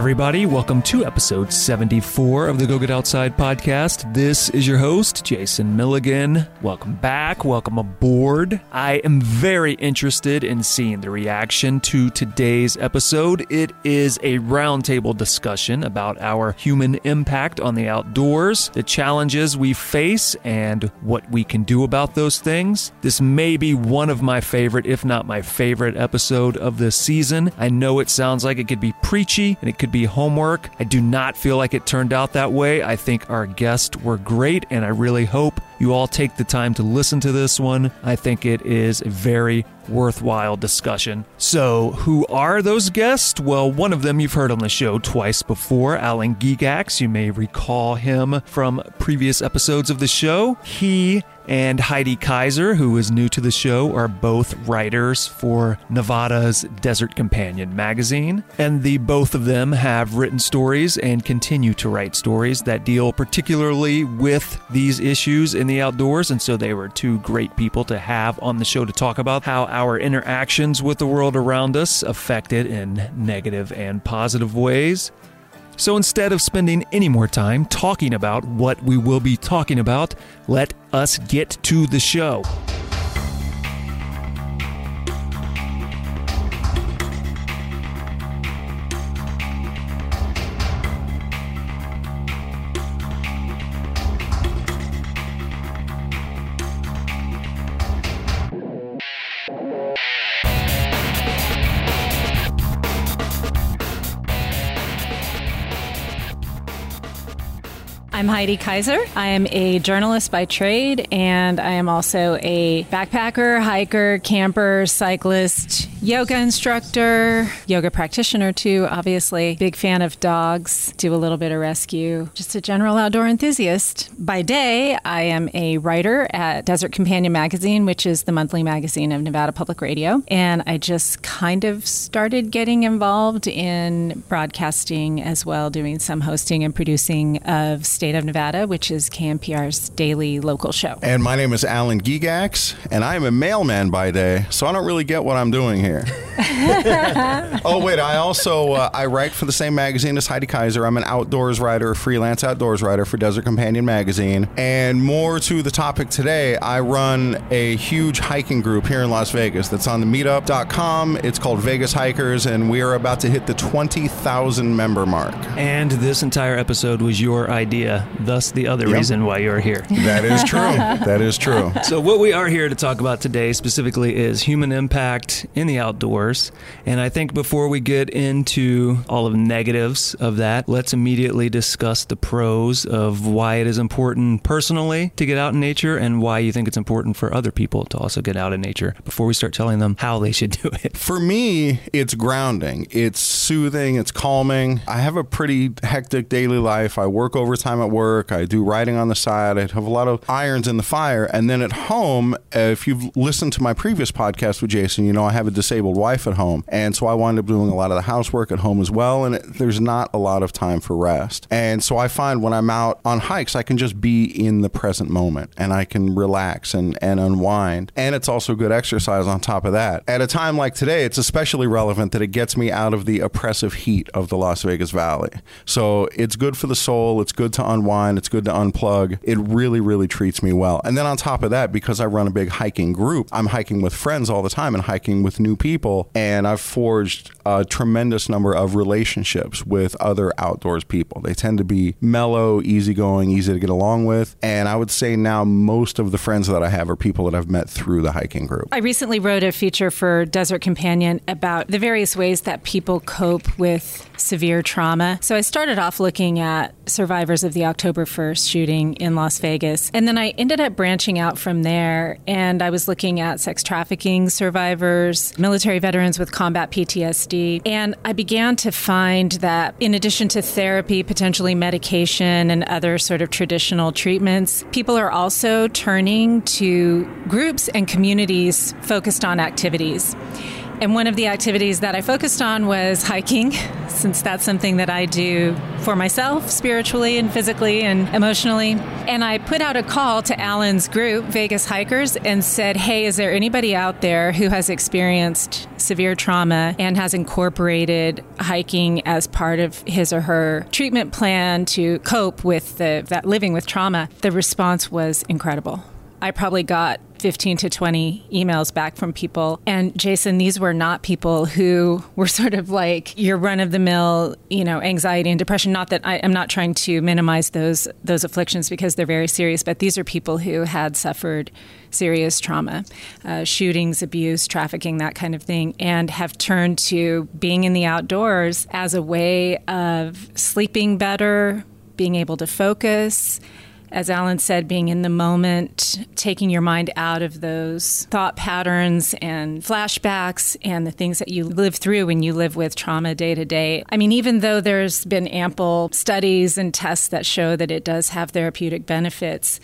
Everybody, welcome to episode 74 of the Go Get Outside podcast. This is your host, Jason Milligan. Welcome back, welcome aboard. I am very interested in seeing the reaction to today's episode. It is a roundtable discussion about our human impact on the outdoors, the challenges we face, and what we can do about those things. This may be one of my favorite, if not my favorite, episode of this season. I know it sounds like it could be preachy and it could be homework. I do not feel like it turned out that way. I think our guests were great, and I really hope you all take the time to listen to this one. I think it is a very worthwhile discussion. So, who are those guests? Well, one of them you've heard on the show twice before, Alan Gegax. You may recall him from previous episodes of the show. He and Heidi Kyser, who is new to the show, are both writers for Nevada's Desert Companion magazine. And the both of them have written stories and continue to write stories that deal particularly with these issues in the outdoors. And so they were two great people to have on the show to talk about how our interactions with the world around us affect it in negative and positive ways. So instead of spending any more time talking about what we will be talking about, let us get to the show. I'm Heidi Kyser. I am a journalist by trade, and I am also a backpacker, hiker, camper, cyclist, yoga instructor, yoga practitioner, too, obviously. Big fan of dogs, do a little bit of rescue, just a general outdoor enthusiast. By day, I am a writer at Desert Companion Magazine, which is the monthly magazine of Nevada Public Radio. And I just kind of started getting involved in broadcasting as well, doing some hosting and producing of State of Nevada, which is KNPR's daily local show. And my name is Alan Gegax, and I am a mailman by day, so I don't really get what I'm doing here. oh wait, I also uh, I write for the same magazine as Heidi Kyser. I'm an outdoors writer, a freelance outdoors writer for Desert Companion magazine. And more to the topic today, I run a huge hiking group here in Las Vegas that's on the meetup.com. It's called Vegas Hikers, and we are about to hit the 20,000 member mark. And this entire episode was your idea, thus the other Yep. reason why you're here. That is true. that is true. So, what we are here to talk about today specifically is human impact in the outdoors. And I think before we get into all of the negatives of that, let's immediately discuss the pros of why it is important personally to get out in nature and why you think it's important for other people to also get out in nature before we start telling them how they should do it. For me, it's grounding. It's soothing. It's calming. I have a pretty hectic daily life. I work overtime at work. I do writing on the side. I have a lot of irons in the fire. And then at home, if you've listened to my previous podcast with Jason, you know I have a disabled wife at home. And so I wind up doing a lot of the housework at home as well. And it, there's not a lot of time for rest. And so I find when I'm out on hikes, I can just be in the present moment and I can relax and, and unwind. And it's also good exercise on top of that. At a time like today, it's especially relevant that it gets me out of the oppressive heat of the Las Vegas Valley. So it's good for the soul. It's good to unwind. Wine, it's good to unplug. It really, really treats me well. And then on top of that, because I run a big hiking group, I'm hiking with friends all the time and hiking with new people. And I've forged a tremendous number of relationships with other outdoors people. They tend to be mellow, easygoing, easy to get along with. And I would say now most of the friends that I have are people that I've met through the hiking group. I recently wrote a feature for Desert Companion about the various ways that people cope with severe trauma. So I started off looking at survivors of the October 1st shooting in Las Vegas. And then I ended up branching out from there and I was looking at sex trafficking survivors, military veterans with combat PTSD. And I began to find that in addition to therapy, potentially medication, and other sort of traditional treatments, people are also turning to groups and communities focused on activities. And one of the activities that I focused on was hiking, since that's something that I do for myself spiritually and physically and emotionally. And I put out a call to Alan's group, Vegas Hikers, and said, Hey, is there anybody out there who has experienced severe trauma and has incorporated hiking as part of his or her treatment plan to cope with the, that living with trauma? The response was incredible. I probably got 15 to 20 emails back from people. And Jason, these were not people who were sort of like your run of the mill, you know, anxiety and depression. Not that I am not trying to minimize those those afflictions because they're very serious, but these are people who had suffered serious trauma, uh, shootings, abuse, trafficking, that kind of thing, and have turned to being in the outdoors as a way of sleeping better, being able to focus as Alan said, being in the moment, taking your mind out of those thought patterns and flashbacks and the things that you live through when you live with trauma day to day. I mean, even though there's been ample studies and tests that show that it does have therapeutic benefits,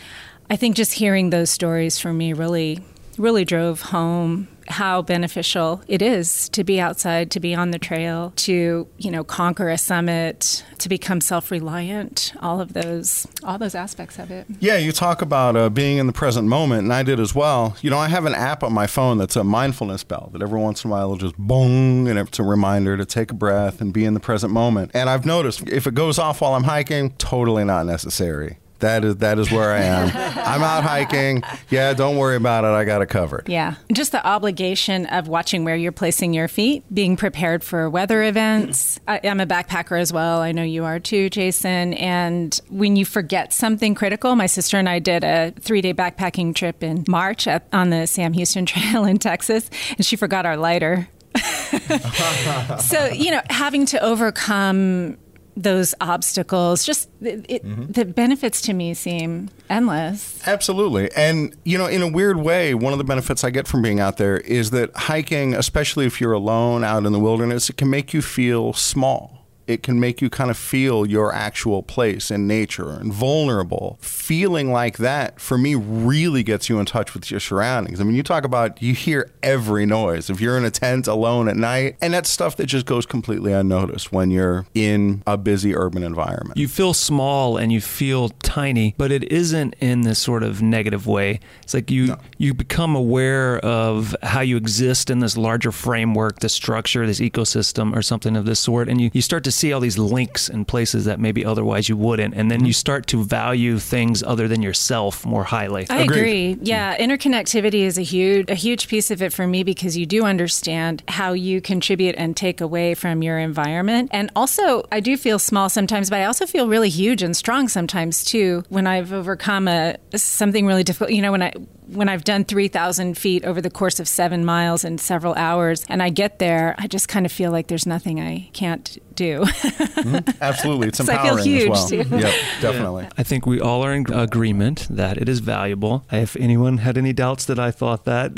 I think just hearing those stories for me really, really drove home how beneficial it is to be outside, to be on the trail, to, you know, conquer a summit, to become self-reliant, all of those all those aspects of it. Yeah, you talk about uh, being in the present moment, and I did as well. You know, I have an app on my phone that's a mindfulness bell that every once in a while will just boom, and it's a reminder to take a breath and be in the present moment. And I've noticed if it goes off while I'm hiking, totally not necessary. That is that is where I am. I'm out hiking. Yeah, don't worry about it. I got it covered. Yeah. Just the obligation of watching where you're placing your feet, being prepared for weather events. I, am a backpacker as well. I know you are too, Jason. And when you forget something critical, my sister and I did a three day backpacking trip in March at, on the Sam Houston Trail in Texas, and she forgot our lighter. so, you know, having to overcome those obstacles just it, mm-hmm. the benefits to me seem endless. Absolutely. And you know in a weird way one of the benefits i get from being out there is that hiking especially if you're alone out in the wilderness it can make you feel small it can make you kind of feel your actual place in nature and vulnerable. Feeling like that, for me, really gets you in touch with your surroundings. I mean, you talk about you hear every noise. If you're in a tent alone at night, and that's stuff that just goes completely unnoticed when you're in a busy urban environment. You feel small and you feel tiny, but it isn't in this sort of negative way. It's like you no. you become aware of how you exist in this larger framework, this structure, this ecosystem, or something of this sort, and you, you start to see all these links and places that maybe otherwise you wouldn't. And then you mm-hmm. start to value things other than yourself more highly. I Agreed. agree. Yeah. Interconnectivity is a huge, a huge piece of it for me because you do understand how you contribute and take away from your environment. And also, I do feel small sometimes, but I also feel really huge and strong sometimes too when I've overcome a something really difficult. You know, when I when I've done 3,000 feet over the course of seven miles in several hours, and I get there, I just kind of feel like there's nothing I can't do. mm-hmm. Absolutely. It's empowering I feel huge as well. Too. Yep, definitely. Yeah. I think we all are in agreement that it is valuable. If anyone had any doubts that I thought that,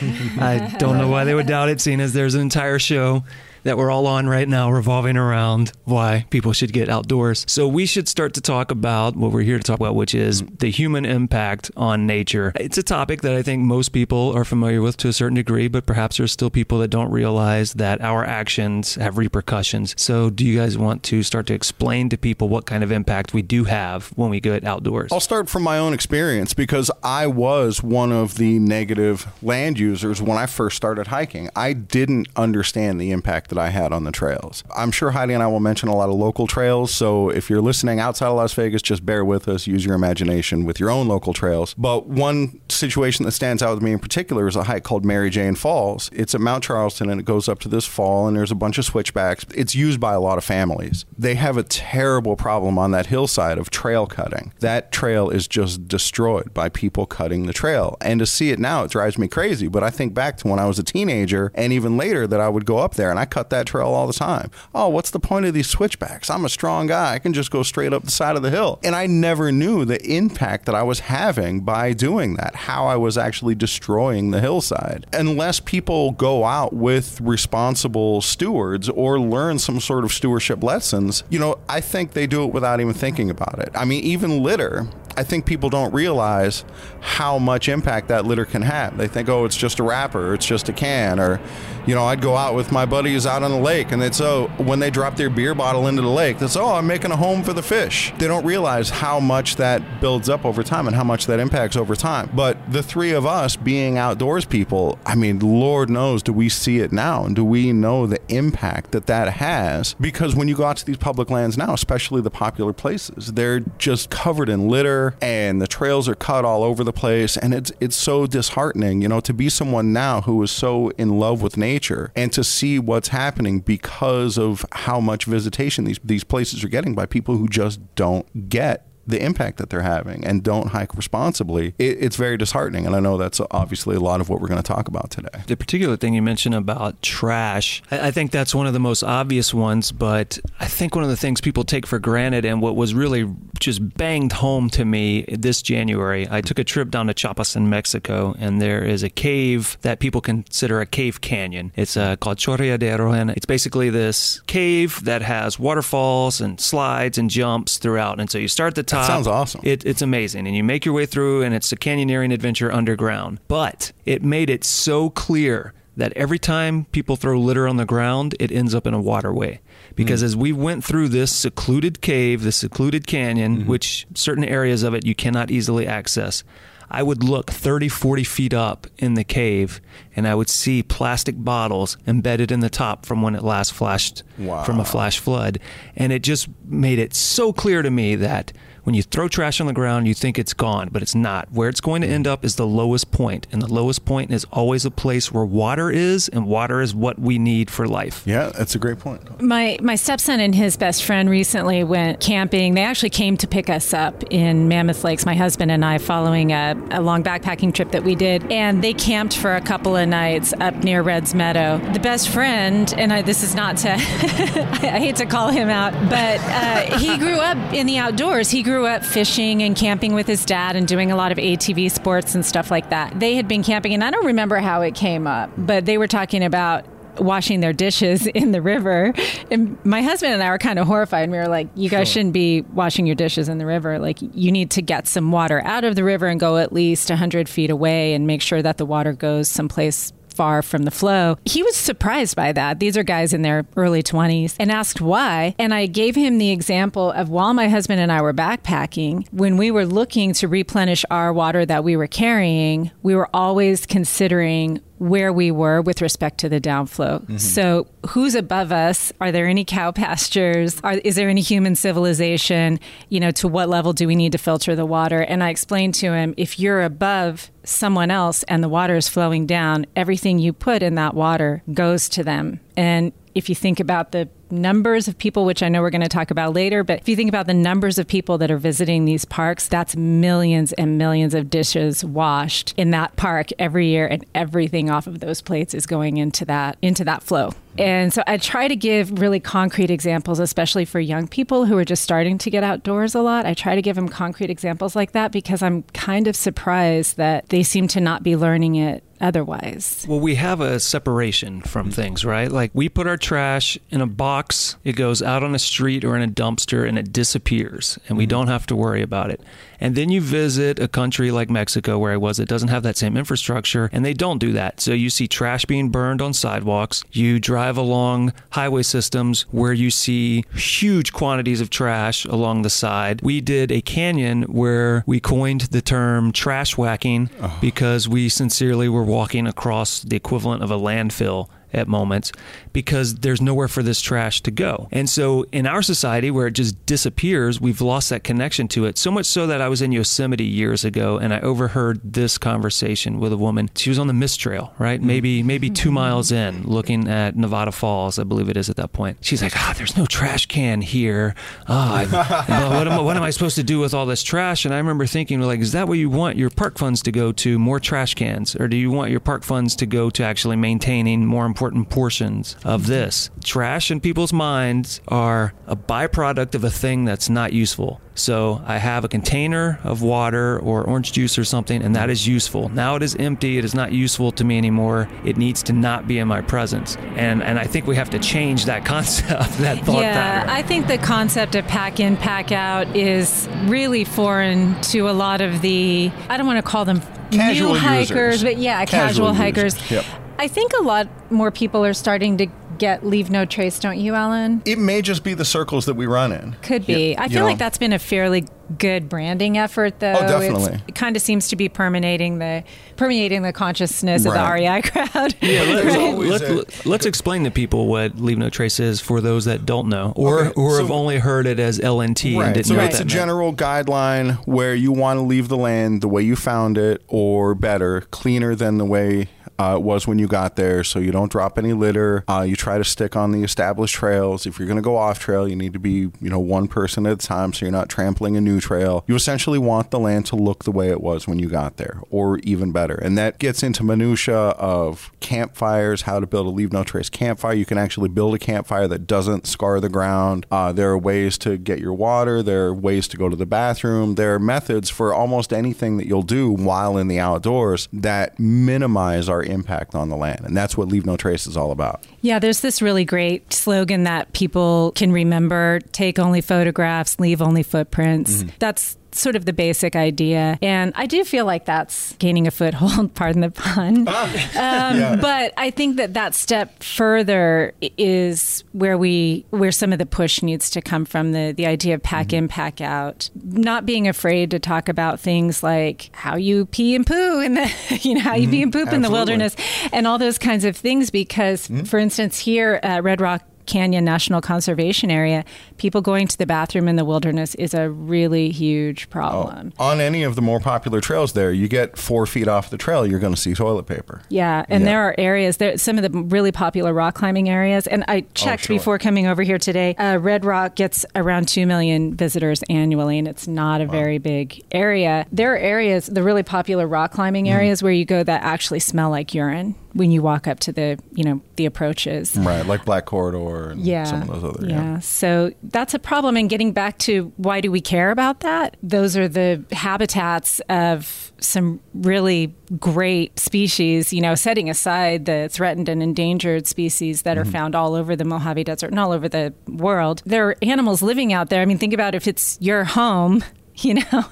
I don't know why they would doubt it, seeing as there's an entire show that we're all on right now revolving around why people should get outdoors. So we should start to talk about what we're here to talk about, which is the human impact on nature. It's a topic that I think most people are familiar with to a certain degree, but perhaps there's still people that don't realize that our actions have repercussions. So do you guys want to start to explain to people what kind of impact we do have when we get outdoors? I'll start from my own experience because I was one of the negative land users when I first started hiking. I didn't understand the impact that I had on the trails. I'm sure Heidi and I will mention a lot of local trails. So if you're listening outside of Las Vegas, just bear with us. Use your imagination with your own local trails. But one situation that stands out with me in particular is a hike called Mary Jane Falls. It's at Mount Charleston and it goes up to this fall and there's a bunch of switchbacks. It's used by a lot of families. They have a terrible problem on that hillside of trail cutting. That trail is just destroyed by people cutting the trail. And to see it now, it drives me crazy. But I think back to when I was a teenager and even later that I would go up there and I cut cut that trail all the time. Oh, what's the point of these switchbacks? I'm a strong guy. I can just go straight up the side of the hill. And I never knew the impact that I was having by doing that, how I was actually destroying the hillside. Unless people go out with responsible stewards or learn some sort of stewardship lessons, you know, I think they do it without even thinking about it. I mean, even litter I think people don't realize how much impact that litter can have. They think, oh, it's just a wrapper, it's just a can, or, you know, I'd go out with my buddies out on the lake, and say, oh, when they drop their beer bottle into the lake, that's, oh, I'm making a home for the fish. They don't realize how much that builds up over time and how much that impacts over time. But the three of us being outdoors people, I mean, Lord knows, do we see it now? And do we know the impact that that has? Because when you go out to these public lands now, especially the popular places, they're just covered in litter and the trails are cut all over the place. And it's, it's so disheartening, you know, to be someone now who is so in love with nature and to see what's happening because of how much visitation these, these places are getting by people who just don't get the impact that they're having and don't hike responsibly, it, it's very disheartening. And I know that's obviously a lot of what we're going to talk about today. The particular thing you mentioned about trash, I, I think that's one of the most obvious ones, but I think one of the things people take for granted and what was really just banged home to me this January, I took a trip down to Chiapas in Mexico, and there is a cave that people consider a cave canyon. It's uh, called Chorreadero, and it's basically this cave that has waterfalls and slides and jumps throughout. And so you start the top. That sounds awesome. It, it's amazing. And you make your way through, and it's a canyoneering adventure underground. But it made it so clear that every time people throw litter on the ground, it ends up in a waterway. Because mm. as we went through this secluded cave, this secluded canyon, mm-hmm. which certain areas of it you cannot easily access, I would look 30, 40 feet up in the cave and I would see plastic bottles embedded in the top from when it last flashed wow. from a flash flood. And it just made it so clear to me that when you throw trash on the ground, you think it's gone, but it's not. Where it's going to end up is the lowest point, and the lowest point is always a place where water is, and water is what we need for life. Yeah, that's a great point. My my stepson and his best friend recently went camping. They actually came to pick us up in Mammoth Lakes, my husband and I, following a, a long backpacking trip that we did, and they camped for a couple of nights up near Red's Meadow. The best friend, and I, this is not to, I hate to call him out, but uh, he grew up in the outdoors. He grew grew up fishing and camping with his dad and doing a lot of ATV sports and stuff like that. They had been camping, and I don't remember how it came up, but they were talking about washing their dishes in the river. And my husband and I were kind of horrified. We were like, you guys sure. shouldn't be washing your dishes in the river. Like, you need to get some water out of the river and go at least 100 feet away and make sure that the water goes someplace far from the flow. He was surprised by that. These are guys in their early 20s and asked why. And I gave him the example of while my husband and I were backpacking, when we were looking to replenish our water that we were carrying, we were always considering where we were with respect to the downflow. Mm-hmm. So, who's above us? Are there any cow pastures? Are, is there any human civilization? You know, to what level do we need to filter the water? And I explained to him if you're above someone else and the water is flowing down, everything you put in that water goes to them. And if you think about the numbers of people, which I know we're going to talk about later, but if you think about the numbers of people that are visiting these parks, that's millions and millions of dishes washed in that park every year, and everything off of those plates is going into that into that flow. And so I try to give really concrete examples, especially for young people who are just starting to get outdoors a lot. I try to give them concrete examples like that because I'm kind of surprised that they seem to not be learning it otherwise. Well, we have a separation from things, right? Like we put our trash in a box, it goes out on a street or in a dumpster and it disappears, and we mm-hmm. don't have to worry about it. And then you visit a country like Mexico, where I was, that doesn't have that same infrastructure, and they don't do that. So you see trash being burned on sidewalks. You drive along highway systems where you see huge quantities of trash along the side. We did a canyon where we coined the term trash whacking oh. because we sincerely were walking across the equivalent of a landfill at moments because there's nowhere for this trash to go. And so in our society where it just disappears, we've lost that connection to it. So much so that I was in Yosemite years ago and I overheard this conversation with a woman. She was on the Mist Trail, right? Maybe maybe 2 miles in looking at Nevada Falls, I believe it is at that point. She's like, "Ah, oh, there's no trash can here. Oh, what, am, what am I supposed to do with all this trash?" And I remember thinking like, "Is that what you want your park funds to go to? More trash cans or do you want your park funds to go to actually maintaining more important portions of this. Trash in people's minds are a byproduct of a thing that's not useful. So I have a container of water or orange juice or something, and that is useful. Now it is empty. It is not useful to me anymore. It needs to not be in my presence. And and I think we have to change that concept, that thought yeah, pattern. I think the concept of pack in, pack out is really foreign to a lot of the, I don't want to call them Casual new hikers, users. but yeah, Casual casual, hikers. users, yep. I think a lot more people are starting to get leave no trace, don't you, Alan? It may just be the circles that we run in. Could be. You- I you feel know? like that's been a fairly good branding effort, though. Oh, definitely. It's, it kind of seems to be permeating the permeating the consciousness of the REI crowd. Yeah, let, There's always let, a- us explain to people what Leave No Trace is for those that don't know or, Okay, or have only heard it as LNT and Right. didn't So know Right. what it's a meant. general guideline where you want to leave the land the way you found it or better, cleaner than the way uh, it was when you got there. So you don't drop any litter. Uh, you try to stick on the established trails. If you're going to go off trail, you need to be, you know, one person at a time so you're not trampling a new trail. You essentially want the land to look the way it was when you got there or even better. And that gets into minutia of campfires, how to build a leave no trace campfire. You can actually build a campfire that doesn't scar the ground. Uh, there are ways to get your water. There are ways to go to the bathroom. There are methods for almost anything that you'll do while in the outdoors that minimize our impact on the land. And that's what Leave No Trace is all about. Yeah, there's this really great slogan that people can remember take only photographs, leave only footprints. Mm-hmm. That's sort of the basic idea. And I do feel like that's gaining a foothold, pardon the pun. Ah. Um, But I think that that step further is where we where some of the push needs to come from the the idea of pack mm-hmm. in pack out. Not being afraid to talk about things like how you pee and poo in the you know how you mm-hmm. pee and poop in the wilderness and all those kinds of things because mm-hmm. for instance here at Red Rock Canyon National Conservation Area, people going to the bathroom in the wilderness is a really huge problem. On any of the more popular trails there, you get four feet off the trail, you're going to see toilet paper. Yeah, and Yeah. there are areas there. Some of the really popular rock climbing areas, and I checked sure. before coming over here today. Uh, Red Rock gets around two million visitors annually, and it's not a very big area. There are areas, the really popular rock climbing Mm-hmm. areas, where you go that actually smell like urine when you walk up to the, you know, the approaches. Right, like Black Corridor and Yeah. some of those other. yeah. So that's a problem. And getting back to why do we care about that? Those are the habitats of some really great species, you know, setting aside the threatened and endangered species that are mm-hmm. found all over the Mojave Desert and all over the world. There are animals living out there. I mean, think about if it's your home, you know.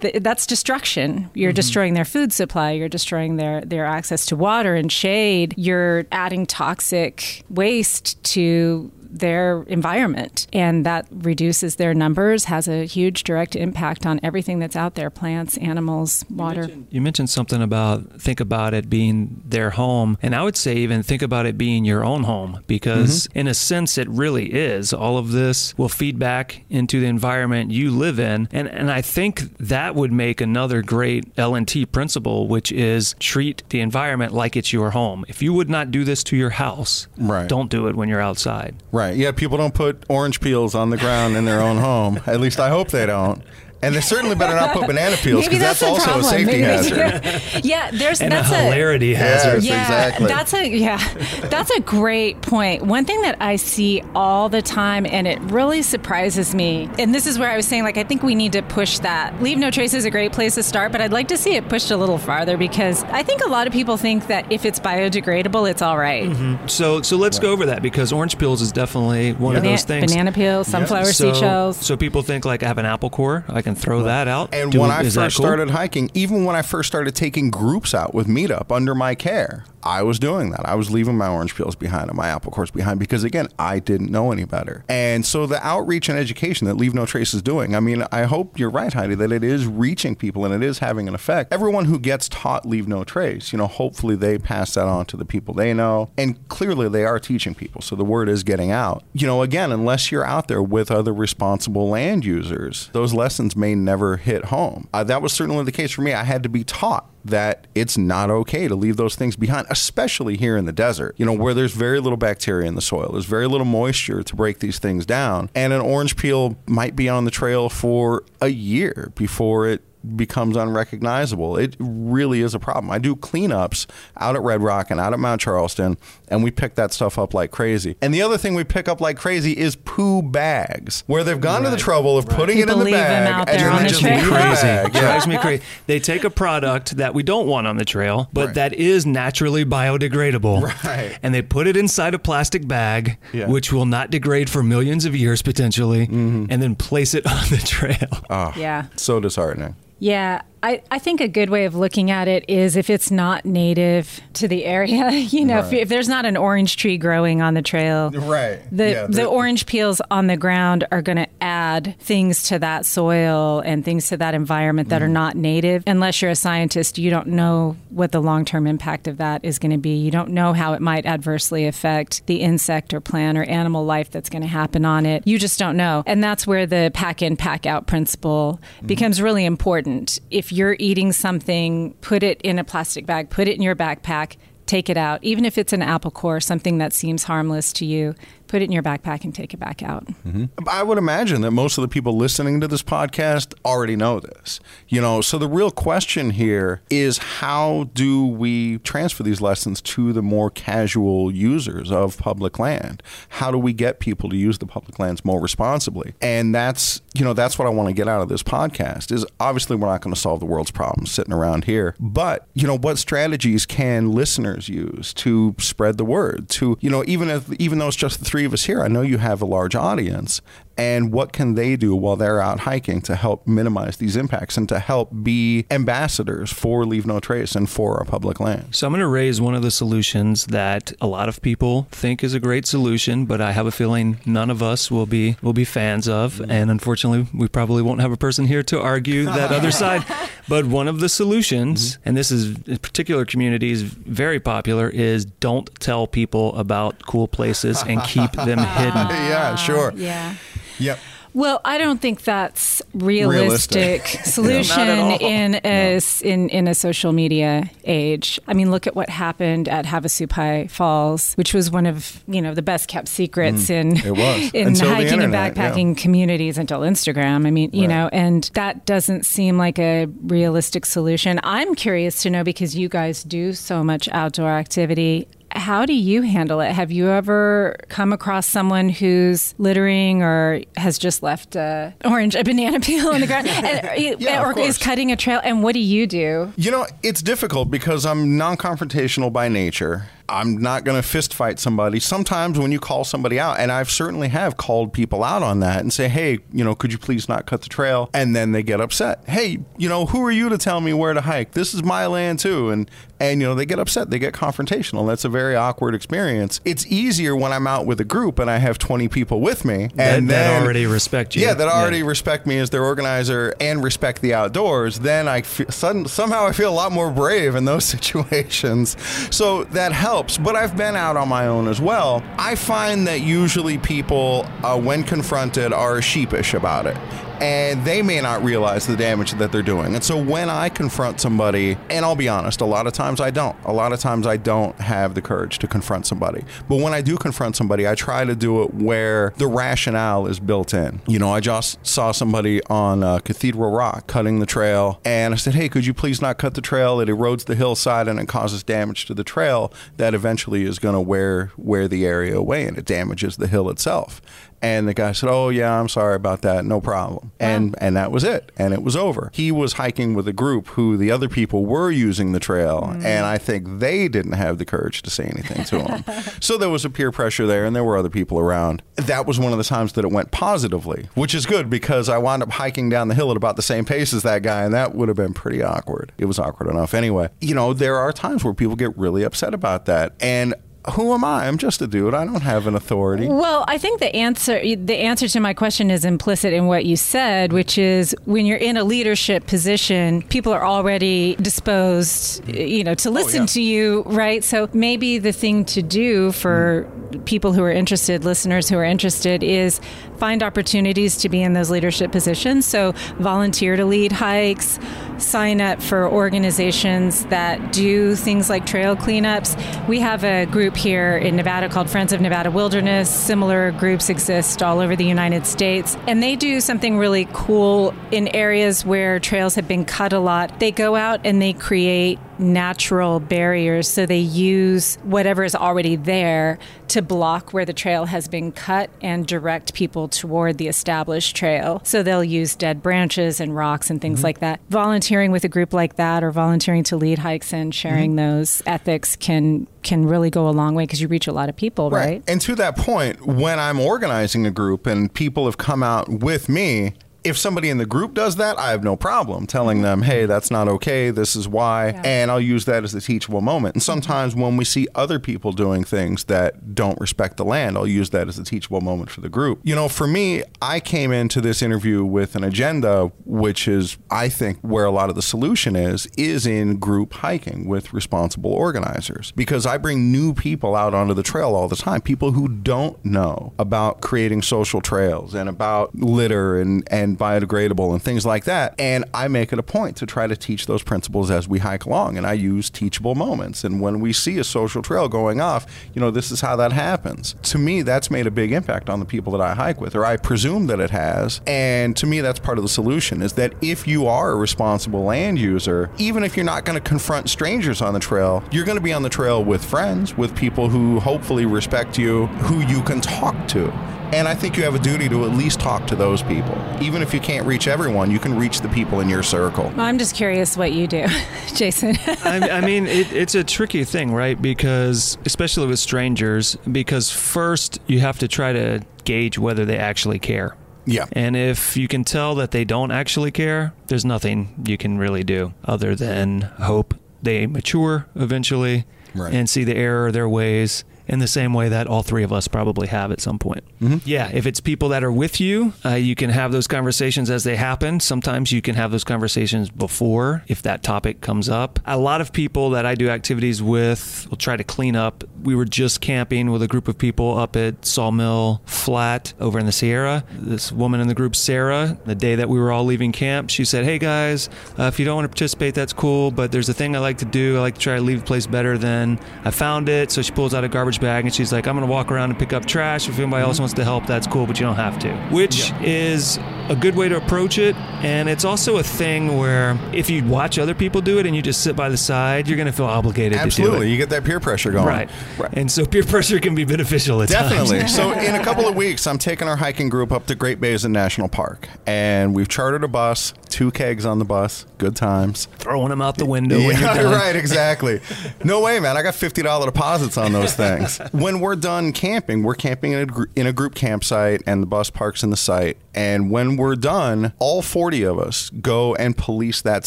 Th- That's destruction. You're mm-hmm. destroying their food supply. You're destroying their, their access to water and shade. You're adding toxic waste to their environment. And that reduces their numbers, has a huge direct impact on everything that's out there plants, animals, water. You mentioned something about think about it being their home, and I would say even think about it being your own home because, mm-hmm. in a sense, it really is. All of this will feed back into the environment you live in, and and I think that would make another great L and T principle, which is treat the environment like it's your home. If you would not do this to your house, Right. don't do it when you're outside. Right. Yeah, people don't put orange peels on the ground in their own home. At least I hope they don't. And they certainly better not put banana peels because that's, the also problem. a safety Maybe- hazard. yeah, there's And that's a hilarity Yes. hazard. yeah, exactly. That's a yeah, that's a great point. One thing that I see all the time, and it really surprises me, and this is where I was saying, like, I think we need to push that. Leave no trace is a great place to start, but I'd like to see it pushed a little farther because I think a lot of people think that if it's biodegradable, it's all right. Mm-hmm. So so let's go over that because orange peels is definitely one of those things. banana peels, sunflower so, seashells. So people think like I have an apple core, I can throw that out. And Do- when I is that first cool? started hiking, even when I first started taking groups out with Meetup under my care, I was doing that. I was leaving my orange peels behind and my apple cores behind because, again, I didn't know any better. And so the outreach and education that Leave No Trace is doing, I mean, I hope you're right, Heidi, that it is reaching people and it is having an effect. Everyone who gets taught Leave No Trace, you know, hopefully they pass that on to the people they know. And clearly they are teaching people. So the word is getting out. You know, again, unless you're out there with other responsible land users, those lessons may never hit home. Uh, that was certainly the case for me. I had to be taught that it's not okay to leave those things behind, especially here in the desert, you know, where there's very little bacteria in the soil. There's very little moisture to break these things down. And an orange peel might be on the trail for a year before it becomes unrecognizable. It really is a problem. I do cleanups out at Red Rock and out at Mount Charleston, and we pick that stuff up like crazy. And the other thing we pick up like crazy is poo bags, where they've gone to the trouble of putting People it in the leave them bag out and there then on they the just trail. leave crazy. bag. Yeah. Drives me crazy. They take a product that we don't want on the trail, but Right. that is naturally biodegradable. Right. And they put it inside a plastic bag, Yeah. Mm-hmm. which will not degrade for millions of years potentially, and then place it on the trail. Oh, Yeah. So disheartening. Yeah, I, I think a good way of looking at it is if it's not native to the area, you know, if, Right. if there's not an orange tree growing on the trail, Right. the, Yeah, the orange peels on the ground are going to add things to that soil and things to that environment that are mm. not native. Unless you're a scientist, you don't know what the long term impact of that is going to be. You don't know how it might adversely affect the insect or plant or animal life that's going to happen on it. You just don't know. And that's where the pack in, pack out principle mm. becomes really important. If you're eating something, put it in a plastic bag, put it in your backpack. Take it out, even if it's an apple core, something that seems harmless to you. Put it in your backpack and take it back out. Mm-hmm. I would imagine that most of the people listening to this podcast already know this. You know, so the real question here is how do we transfer these lessons to the more casual users of public land? How do we get people to use the public lands more responsibly? And that's, you know, that's what I want to get out of this podcast is obviously we're not going to solve the world's problems sitting around here, but you know, what strategies can listeners use to spread the word to, you know, even if even though it's just the three of us here, I know you have a large audience. And what can they do while they're out hiking to help minimize these impacts and to help be ambassadors for Leave No Trace and for our public land? So I'm going to raise one of the solutions that a lot of people think is a great solution, but I have a feeling none of us will be will be fans of, and unfortunately, we probably won't have a person here to argue that other side. But one of the solutions, mm-hmm. and this is in particular communities very popular, is don't tell people about cool places and keep them hidden. yeah, sure. Ah, yeah. Yep. Well, I don't think that's realistic, Realistic. solution Not at all. in a s- in in a social media age. I mean, look at what happened at Havasupai Falls, which was one of you know the best kept secrets in Mm. It was. in Until the hiking and internet, yeah. backpacking communities until Instagram. I mean, you Right. know, and that doesn't seem like a realistic solution. I'm curious to know because you guys do so much outdoor activity. How do you handle it? Have you ever come across someone who's littering or has just left a orange, a banana peel on the ground, and, uh, Yeah, of or is cutting a trail? And what do you do? You know, it's difficult because I'm non confrontational by nature. I'm not going to fist fight somebody. Sometimes when you call somebody out, and I've certainly have called people out on that and say, hey, you know, could you please not cut the trail? And then they get upset. Hey, you know, who are you to tell me where to hike? This is my land too. And, and you know, they get upset. They get confrontational. That's a very awkward experience. It's easier when I'm out with a group and I have 20 people with me. And that then, already respect you. yeah, that already respect me as their organizer and respect the outdoors, then I feel, sudden, somehow I feel a lot more brave in those situations. So that helps. But I've been out on my own as well. I find that usually people, uh, when confronted, are sheepish about it. And they may not realize the damage that they're doing. And so when I confront somebody, and I'll be honest, a lot of times I don't. A lot of times I don't have the courage to confront somebody. But when I do confront somebody, I try to do it where the rationale is built in. You know, I just saw somebody on uh, Cathedral Rock cutting the trail, and I said, "Hey, could you please not cut the trail? It erodes the hillside and it causes damage to the trail that eventually is going to wear wear the area away, and it damages the hill itself." And the guy said, "Oh yeah, I'm sorry about that. No problem." And and that was it. And it was over. He was hiking with a group who the other people were using the trail, mm. and I think they didn't have the courage to say anything to him. so there was a peer pressure there, and there were other people around. That was one of the times that it went positively, which is good because I wound up hiking down the hill at about the same pace as that guy, and that would have been pretty awkward. It was awkward enough anyway. You know, there are times where people get really upset about that, and who am I? I'm just a dude. I don't have an authority. Well, I think the answer the answer to my question is implicit in what you said, which is when you're in a leadership position, people are already disposed, you know, to oh, listen yeah. to you, right? So maybe the thing to do for people who are interested, listeners who are interested, is find opportunities to be in those leadership positions. So volunteer to lead hikes sign up for organizations that do things like trail cleanups. We have a group here in Nevada called Friends of Nevada Wilderness. Similar groups exist all over the United States, and they do something really cool in areas where trails have been cut a lot. They go out and they create natural barriers. So they use whatever is already there to block where the trail has been cut and direct people toward the established trail. So they'll use dead branches and rocks and things mm-hmm. like that. Volunteering with a group like that or volunteering to lead hikes and sharing mm-hmm. those ethics can can really go a long way because you reach a lot of people, right. right? And to that point, when I'm organizing a group and people have come out with me, if somebody in the group does that, I have no problem telling them, hey, that's not okay. This is why. Yeah. And I'll use that as a teachable moment. And sometimes when we see other people doing things that don't respect the land, I'll use that as a teachable moment for the group. You know, for me, I came into this interview with an agenda, which is, I think, where a lot of the solution is, is in group hiking with responsible organizers. Because I bring new people out onto the trail all the time, people who don't know about creating social trails and about litter and, and biodegradable and things like that. And I make it a point to try to teach those principles as we hike along. And I use teachable moments. And when we see a social trail going off, you know, this is how that happens. To me, that's made a big impact on the people that I hike with, or I presume that it has. And to me, that's part of the solution is that if you are a responsible land user, even if you're not going to confront strangers on the trail, you're going to be on the trail with friends, with people who hopefully respect you, who you can talk to. And I think you have a duty to at least talk to those people. Even if you can't reach everyone, you can reach the people in your circle. Well, I'm just curious what you do, Jason. I, I, mean, it, it's a tricky thing, right? Because, especially with strangers, because first you have to try to gauge whether they actually care. Yeah. And if you can tell that they don't actually care, there's nothing you can really do other than hope they mature eventually right. and see the error of their ways in the same way that all three of us probably have at some point. Mm-hmm. Yeah, if it's people that are with you, uh, you can have those conversations as they happen. Sometimes you can have those conversations before if that topic comes up. A lot of people that I do activities with will try to clean up. We were just camping with a group of people up at Sawmill Flat over in the Sierra. This woman in the group, Sarah, the day that we were all leaving camp, she said, Hey guys, uh, if you don't want to participate, that's cool, but there's a thing I like to do. I like to try to leave the place better than I found it. So she pulls out a garbage garbage bag and she's like, I'm going to walk around and pick up trash. If anybody else mm-hmm. wants to help, that's cool, but you don't have to. Which yeah. is a good way to approach it. And it's also a thing where if you watch other people do it and you just sit by the side, you're going to feel obligated Absolutely. to do it. You get that peer pressure going. Right. right. And so peer pressure can be beneficial at Definitely. times. so in a couple of weeks, I'm taking our hiking group up to Great Basin National Park. And we've chartered a bus, two kegs on the bus, good times. Throwing them out the window. Yeah, right, exactly. no way, man. I got $50 deposits on those things. when we're done camping, we're camping in a, gr- in a group campsite and the bus parks in the site. And when we're done, all 40 of us go and police that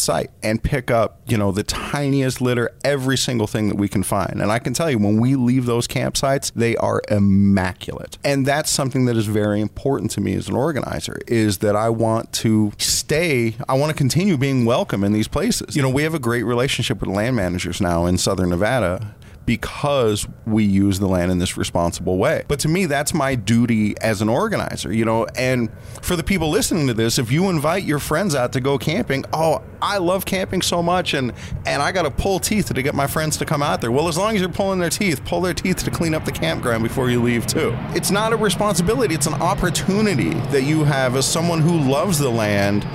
site and pick up, you know, the tiniest litter, every single thing that we can find. And I can tell you, when we leave those campsites, they are immaculate. And that's something that is very important to me as an organizer is that I want to stay, I want to continue being welcome in these places. You know, we have a great relationship with land managers now in Southern Nevada because we use the land in this responsible way. But to me, that's my duty as an organizer, you know. And for the people listening to this, if you invite your friends out to go camping, oh, I love camping so much, and and I got to pull teeth to get my friends to come out there. Well, as long as you're pulling their teeth, pull their teeth to clean up the campground before you leave too. It's not a responsibility; it's an opportunity that you have as someone who loves the land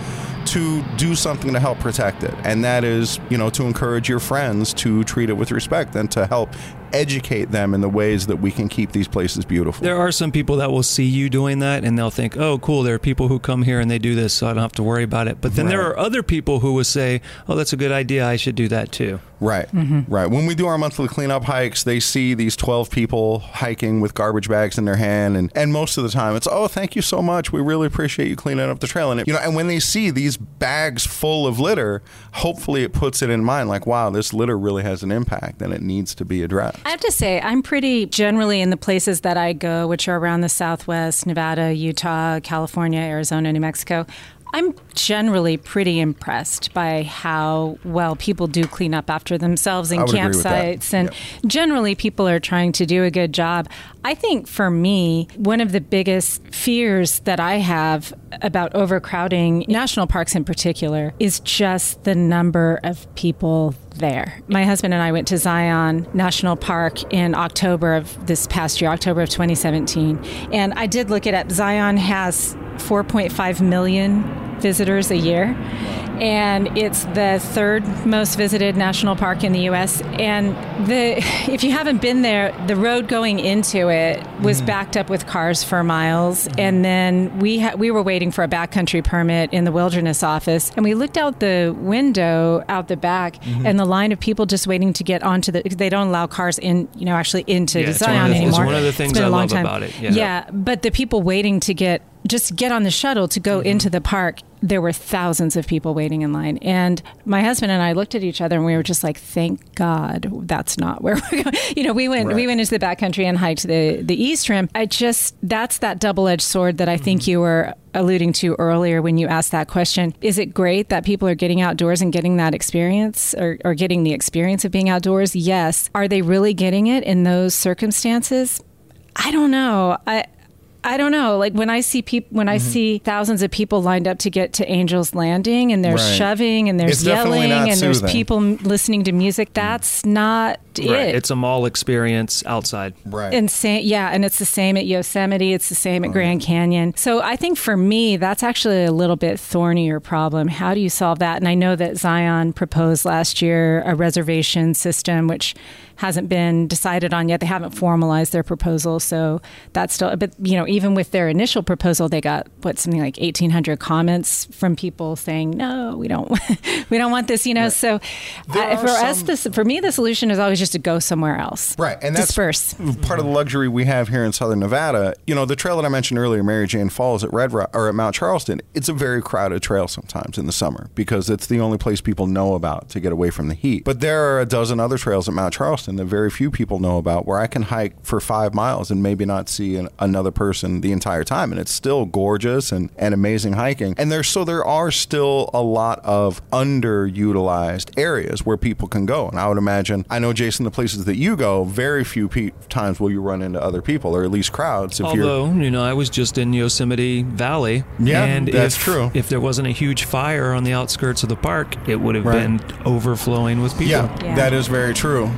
to do something to help protect it. And that is, you know, to encourage your friends to treat it with respect and to help educate them in the ways that we can keep these places beautiful. There are some people that will see you doing that and they'll think, oh, cool, there are people who come here and they do this, so I don't have to worry about it. But then right. there are other people who will say, oh, that's a good idea, I should do that too. Right, mm-hmm. right. When we do our monthly cleanup hikes, they see these 12 people hiking with garbage bags in their hand. And, and most of the time it's, oh, thank you so much. We really appreciate you cleaning up the trail. And, it, you know, and when they see these bags full of litter, hopefully it puts it in mind like, wow, this litter really has an impact and it needs to be addressed. I have to say, I'm pretty generally in the places that I go, which are around the Southwest, Nevada, Utah, California, Arizona, New Mexico. I'm generally pretty impressed by how well people do clean up after themselves in I would agree with that. campsites. And generally, people are trying to do a good job. I think for me, one of the biggest fears that I have about overcrowding national parks in particular is just the number of people there. My husband and I went to Zion National Park in October of this past year, October of 2017. And I did look it up. Zion has 4.5 million visitors a year. And it's the third most visited national park in the U.S. And the if you haven't been there, the road going into it was mm. backed up with cars for miles. Mm. And then we ha- we were waiting for a backcountry permit in the wilderness office, and we looked out the window out the back, mm-hmm. and the line of people just waiting to get onto the. They don't allow cars in, you know, actually into Yeah, the it's one Zion the- it's anymore. one of the things been a I long love time. about it, yeah. yeah, but the people waiting to get just get on the shuttle to go mm-hmm. into the park there were thousands of people waiting in line. And my husband and i looked at each other and we were just like thank god that's not where we're going. You know we went we went into the backcountry and hiked the the east rim. I just that's that double-edged sword that i think mm-hmm. you were alluding to earlier when you asked that question. Is it great that people are getting outdoors and getting that experience or, or getting the experience of being outdoors? Yes. Are they really getting it in those circumstances? I don't know. I I don't know. Like when I see people, when I Mm-hmm. see thousands of people lined up to get to Angels Landing, and there's Right. shoving, and there's It's yelling, not and there's people listening to music. That's not Right. it. It's a mall experience outside. Right. And sa- yeah, and it's the same at Yosemite. It's the same at Grand Canyon. So I think for me, that's actually a little bit thornier problem. How do you solve that? And I know that Zion proposed last year a reservation system, which hasn't been decided on yet. They haven't formalized their proposal, so that's still. But you know, even with their initial proposal, they got what something like eighteen hundred comments from people saying, "No, we don't, we don't want this." You know, so uh, There I, are for us, this for me, the solution is always just to go somewhere else. Right, and that's disperse. part of the luxury we have here in Southern Nevada. You know, the trail that I mentioned earlier, Mary Jane Falls at Red Rock or at Mount Charleston. It's a very crowded trail sometimes in the summer because it's the only place people know about to get away from the heat. But there are a dozen other trails at Mount Charleston that very few people know about, where I can hike for five miles and maybe not see an, another person the entire time, and it's still gorgeous and, and amazing hiking. And there's so there are still a lot of underutilized areas where people can go. And I would imagine, I know Jason, the places that you go, very few pe- times will you run into other people or at least crowds. If you're Although, you know, I was just in Yosemite Valley. Yeah, and that's if, true. If there wasn't a huge fire on the outskirts of the park, it would have Right. been overflowing with people. Yeah, Yeah. that is very true.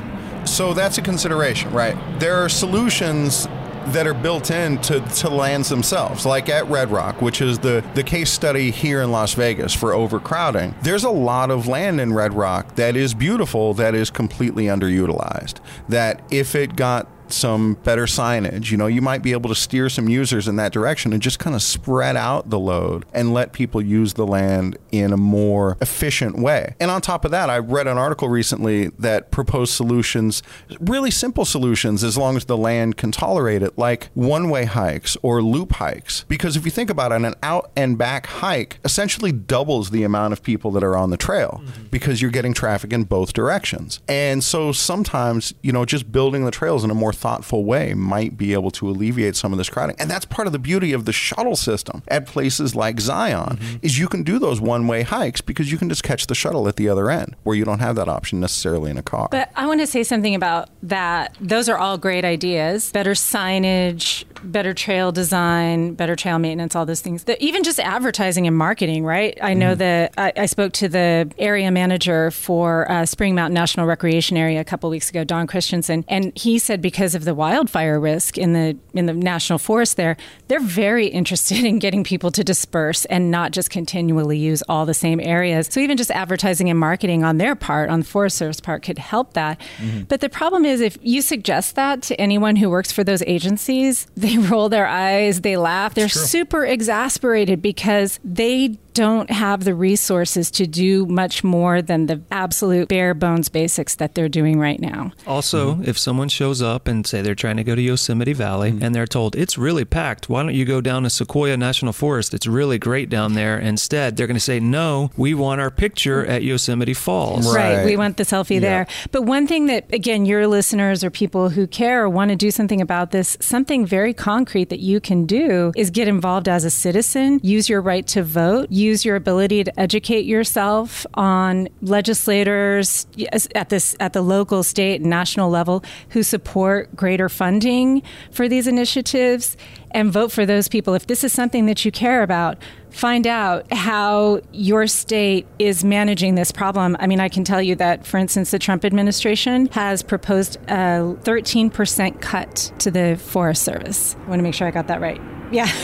So that's a consideration, right? There are solutions that are built into to lands themselves, like at Red Rock, which is the, the case study here in Las Vegas for overcrowding. There's a lot of land in Red Rock that is beautiful, that is completely underutilized. That if it got some better signage, you know, you might be able to steer some users in that direction and just kind of spread out the load and let people use the land in a more efficient way. And on top of that, I read an article recently that proposed solutions, really simple solutions, as long as the land can tolerate it, like one way hikes or loop hikes. Because if you think about it, an out and back hike essentially doubles the amount of people that are on the trail mm-hmm. because you're getting traffic in both directions. And so sometimes, you know, just building the trails in a more thoughtful way might be able to alleviate some of this crowding. And that's part of the beauty of the shuttle system at places like Zion mm-hmm. is you can do those one-way hikes because you can just catch the shuttle at the other end where you don't have that option necessarily in a car. But I want to say something about that. Those are all great ideas. Better signage, better trail design, better trail maintenance, all those things. The, even just advertising and marketing, right? I know that I, I spoke to the area manager for uh, Spring Mountain National Recreation Area a couple weeks ago, Don Christensen, and he said because of the wildfire risk in the in the national forest there, they're very interested in getting people to disperse and not just continually use all the same areas. So even just advertising and marketing on their part, on the Forest Service part, could help that. But the problem is if you suggest that to anyone who works for those agencies, they roll their eyes, they laugh, they're super exasperated because they don't have the resources to do much more than the absolute bare bones basics that they're doing right now. Also, Mm-hmm. if someone shows up and say they're trying to go to Yosemite Valley and they're told it's really packed, why don't you go down to Sequoia National Forest? It's really great down there. Instead, they're going to say, no, we want our picture at Yosemite Falls. Right. Right. We want the selfie Yeah. there. But one thing that, again, your listeners or people who care or want to do something about this, something very concrete that you can do is get involved as a citizen, use your right to vote, use your ability to educate yourself on legislators at this at the local, state, and national level who support greater funding for these initiatives and vote for those people. If this is something that you care about, find out how your state is managing this problem. I mean, I can tell you that, for instance, the Trump administration has proposed a 13% cut to the Forest Service. I want to make sure I got that right. Yeah.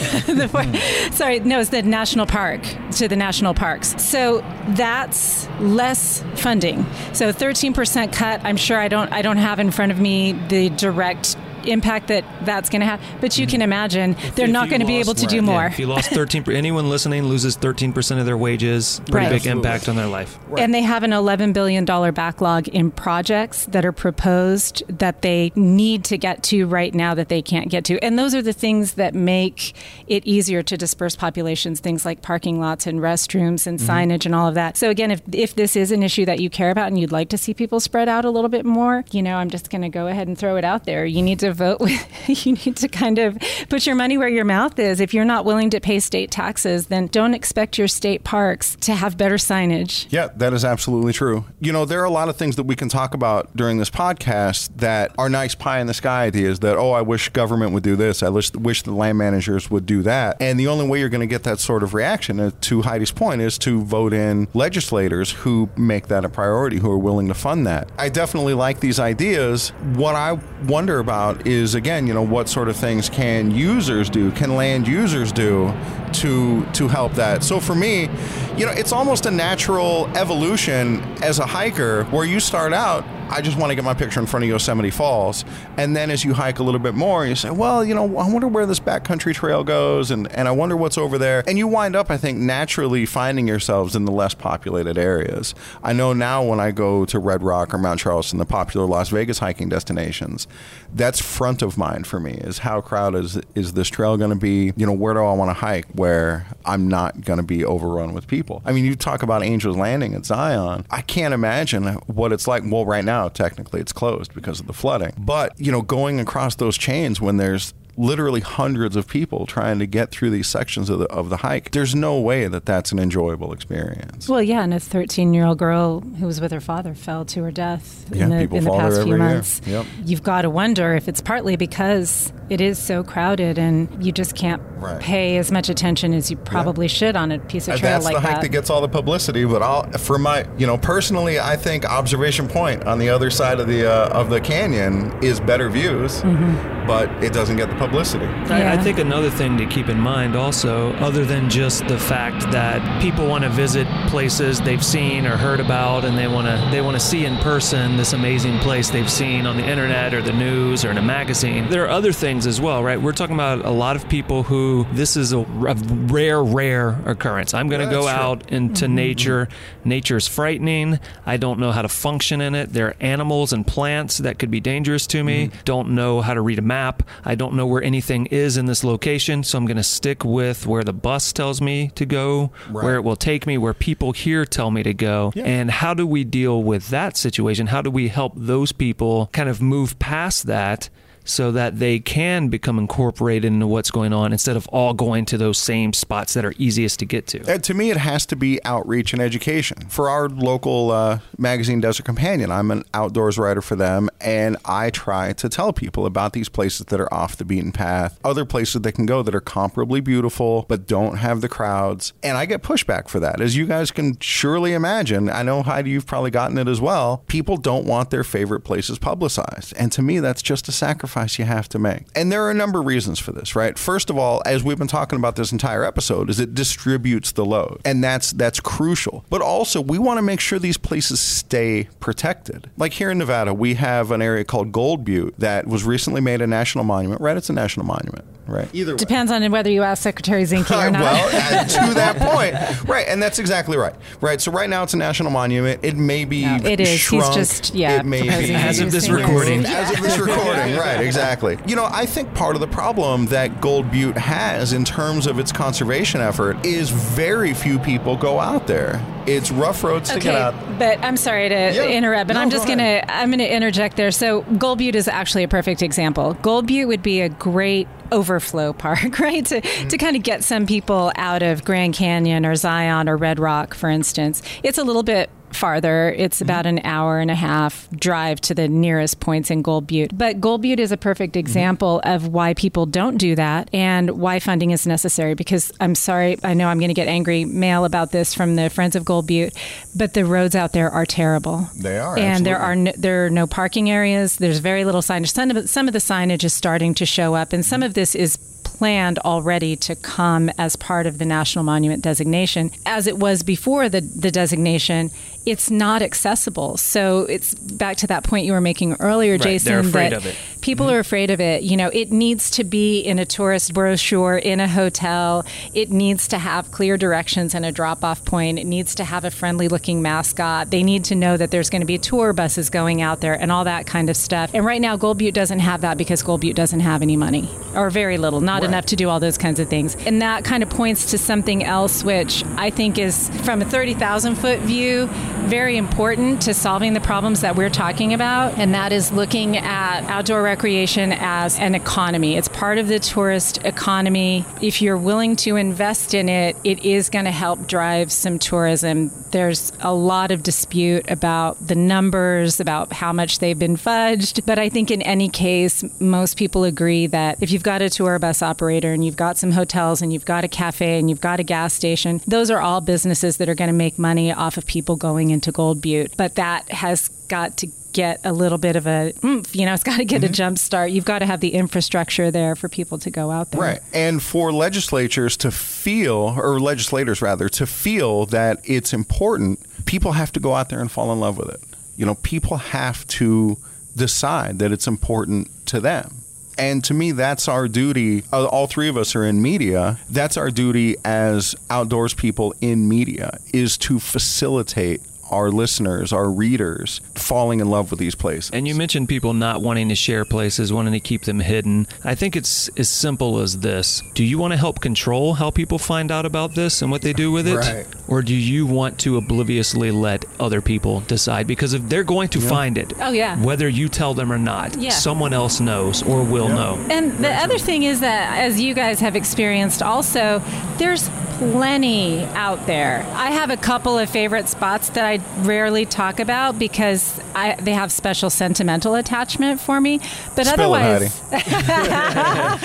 Hmm. sorry, no, it's the national park to the national parks. So that's less funding. So 13% cut. I'm sure I don't I don't have in front of me the direct impact that that's going to have. But you can mm-hmm. imagine if, they're if not going to be able to right, do more. Yeah, if you lost 13, anyone listening loses 13% of their wages, pretty right. big Absolutely. impact on their life. Right. And they have an $11 billion backlog in projects that are proposed that they need to get to right now that they can't get to. And those are the things that make it easier to disperse populations, things like parking lots and restrooms and mm-hmm. signage and all of that. So again, if, if this is an issue that you care about and you'd like to see people spread out a little bit more, you know, I'm just going to go ahead and throw it out there. You need to vote with, you need to kind of put your money where your mouth is. If you're not willing to pay state taxes, then don't expect your state parks to have better signage. Yeah, that is absolutely true. You know, there are a lot of things that we can talk about during this podcast that are nice pie in the sky ideas that, oh, I wish government would do this. I wish, wish the land managers would do that. And the only way you're going to get that sort of reaction, uh, to Heidi's point, is to vote in legislators who make that a priority, who are willing to fund that. I definitely like these ideas. What I wonder about is again, you know, what sort of things can users do? Can land users do to to help that? So for me, you know, it's almost a natural evolution as a hiker where you start out I just want to get my picture in front of Yosemite Falls. And then as you hike a little bit more, you say, well, you know, I wonder where this backcountry trail goes and, and I wonder what's over there. And you wind up, I think, naturally finding yourselves in the less populated areas. I know now when I go to Red Rock or Mount Charleston, the popular Las Vegas hiking destinations, that's front of mind for me is how crowded is, is this trail going to be? You know, where do I want to hike where I'm not going to be overrun with people? I mean, you talk about Angels Landing at Zion. I can't imagine what it's like. Well, right now, technically it's closed because of the flooding. But, you know, going across those chains when there's literally hundreds of people trying to get through these sections of the of the hike. There's no way that that's an enjoyable experience. Well, yeah, and a 13 year old girl who was with her father fell to her death yeah, in the, in the past few months. Yep. You've got to wonder if it's partly because it is so crowded and you just can't right. pay as much attention as you probably yeah. should on a piece of trail that's like that. That's the hike that gets all the publicity. But I'll, for my, you know, personally, I think observation point on the other side of the uh, of the canyon is better views, mm-hmm. but it doesn't get the publicity. Yeah. I, I, think another thing to keep in mind also, other than just the fact that people want to visit places they've seen or heard about, and they want to they want to see in person this amazing place they've seen on the internet or the news or in a magazine. There are other things as well, right? We're talking about a lot of people who this is a, a rare, rare occurrence. I'm going to yeah, go out into mm-hmm. nature. Nature's frightening. I don't know how to function in it. There are animals and plants that could be dangerous to me. Mm-hmm. Don't know how to read a map. I don't know where anything is in this location, so I'm going to stick with where the bus tells me to go, right. where it will take me, where people here tell me to go. Yeah. And how do we deal with that situation? How do we help those people kind of move past that so that they can become incorporated into what's going on instead of all going to those same spots that are easiest to get to. And uh, to me, it has to be outreach and education. For our local uh, magazine, Desert Companion, I'm an outdoors writer for them, and I try to tell people about these places that are off the beaten path, other places they can go that are comparably beautiful but don't have the crowds. And I get pushback for that. As you guys can surely imagine, I know Heidi, you've probably gotten it as well. People don't want their favorite places publicized. And to me, that's just a sacrifice sacrifice you have to make. And there are a number of reasons for this, right? First of all, as we've been talking about this entire episode, is it distributes the load. And that's that's crucial. But also, we want to make sure these places stay protected. Like here in Nevada, we have an area called Gold Butte that was recently made a national monument, right? It's a national monument right? Either way. Depends on whether you ask Secretary Zinke or not. well, to that point, right, and that's exactly right, right. So right now it's a national monument. It may be no, it is. Shrunk. He's just yeah. It may be as of this recording. As of this recording, right? Exactly. You know, I think part of the problem that Gold Butte has in terms of its conservation effort is very few people go out there. It's rough roads to get out. but I'm sorry to Yeah. interrupt, but No, I'm go just gonna I'm gonna interject there. So Gold Butte is actually a perfect example. Gold Butte would be a great overflow park, right? To Mm-hmm. to kind of get some people out of Grand Canyon or Zion or Red Rock, for instance. It's a little bit farther. It's Mm-hmm. about an hour and a half drive to the nearest points in Gold Butte. But Gold Butte is a perfect example of why people don't do that and why funding is necessary. Because I'm sorry, I know I'm going to get angry mail about this from the Friends of Gold Butte, but the roads out there are terrible. They are, and there are no, there are no parking areas. There's very little signage. Some of, some of the signage is starting to show up, and some of this is planned already to come as part of the national monument designation as it was before the, the designation it's not accessible. So it's back to that point you were making earlier jason they're afraid that of it. people mm-hmm. are afraid of it. You know it needs to be in a tourist brochure in a hotel. It needs to have clear directions and a drop off point. It needs to have a friendly looking mascot. They need to know that there's going to be tour buses going out there and all that kind of stuff. And right now gold butte doesn't have that because gold butte doesn't have any money or very little not enough to do all those kinds of things. And that kind of points to something else which i think is from a 30000 foot view very important to solving the problems that we're talking about and that is looking at outdoor recreation as an economy. It's part of the tourist economy. If you're willing to invest in it it is going to help drive some tourism. There's a lot of dispute about the numbers about how much they've been fudged but i think in any case most people agree that if you've got a tour bus operator and you've got some hotels and you've got a cafe and you've got a gas station those are all businesses that are going to make money off of people going into gold butte but that has got to get a little bit of a oomph, you know it's got to get a jump start you've got to have the infrastructure there for people to go out there Right. And for legislatures to feel, or legislators rather, to feel that it's important, people have to go out there and fall in love with it. You know, people have to decide that it's important to them. And to me, that's our duty. Uh, All three of us are in media. That's our duty as outdoors people in media is to facilitate our listeners, our readers, falling in love with these places. And you mentioned people not wanting to share places, wanting to keep them hidden. I think it's as simple as this. Do you want to help control how people find out about this and what they do with it? Right. Or do you want to obliviously let other people decide? Because if they're going to find it, Oh, yeah. whether you tell them or not, Yeah. someone else knows or will know. And the other thing is that, as you guys have experienced also, there's plenty out there. I have a couple of favorite spots that I rarely talk about because I, they have special sentimental attachment for me. But Spill it, otherwise,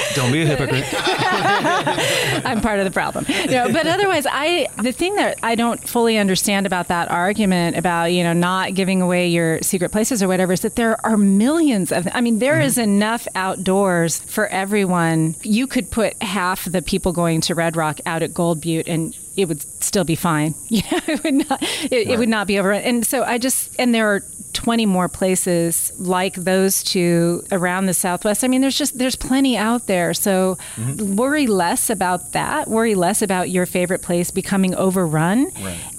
Don't be a hypocrite. I'm part of the problem. No, but otherwise, I the thing that I don't fully understand about that argument about you know not giving away your secret places or whatever is that there are millions of. I mean, there is mm-hmm. enough outdoors for everyone. You could put half the people going to Red Rock out at Gold Butte and. It would still be fine. You know, it would not. It, it would not be over. And so I just and there are 20 more places like those two around the southwest i mean there's just there's plenty out there so mm-hmm. worry less about that worry less about your favorite place becoming overrun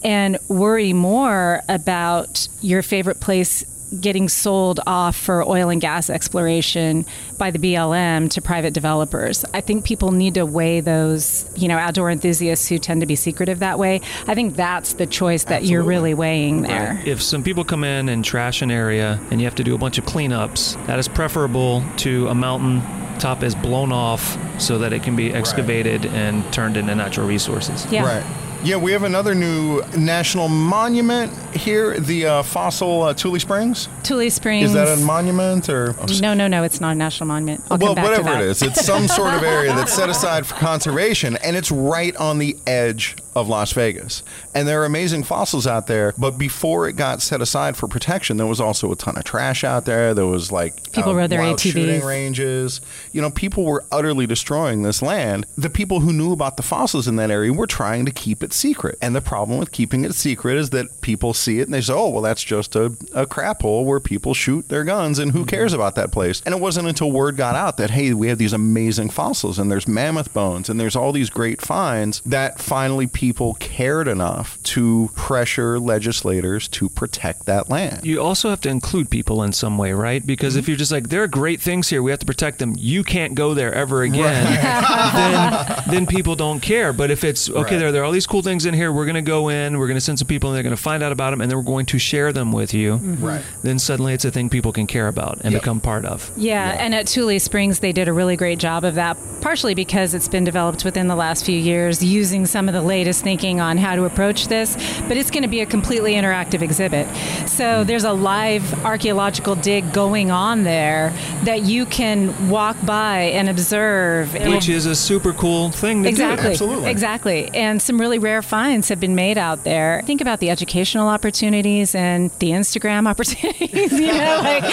and worry more about your favorite place getting sold off for oil and gas exploration by the BLM to private developers. I think people need to weigh those, you know, outdoor enthusiasts who tend to be secretive that way. I think that's the choice that you're really weighing there. If some people come in and trash an area and you have to do a bunch of cleanups, that is preferable to a mountain top is blown off so that it can be excavated and turned into natural resources. Yeah. Right. Yeah, we have another new national monument here, the uh, fossil uh, Tule Springs. Tule Springs. Is that a monument or? No, no, no. It's not a national monument. I'll well, come back to whatever it is, it's some sort of area that's set aside for conservation, and it's right on the edge of Las Vegas. And there are amazing fossils out there. But before it got set aside for protection, there was also a ton of trash out there. There was like People um, rode their ATVs. shooting ranges. You know, people were utterly destroying this land. The people who knew about the fossils in that area were trying to keep it secret. And the problem with keeping it secret is that people see it and they say, oh, well, that's just a, a crap hole where people shoot their guns and who mm-hmm. cares about that place? And it wasn't until word got out that, hey, we have these amazing fossils and there's mammoth bones and there's all these great finds that finally people cared enough to pressure legislators to protect that land. You also have to include people in some way, right? Because if mm-hmm. you're just like, there are great things here, we have to protect them, you can't go there ever again, then, then people don't care. But if it's, okay, Right. there, there are all these cool things in here, we're going to go in, we're going to send some people, and they're going to find out about them, and then we're going to share them with you, mm-hmm. Right. then suddenly it's a thing people can care about and Yep. become part of. Yeah, and at Tule Springs, they did a really great job of that, partially because it's been developed within the last few years using some of the latest thinking on how to approach this. But it's going to be a completely interactive exhibit. So there's a live archaeological dig going on there that you can walk by and observe. Which is a super cool thing to Exactly. do. Absolutely. Exactly. And some really rare finds have been made out there. Think about the educational opportunities and the Instagram opportunities. You know, like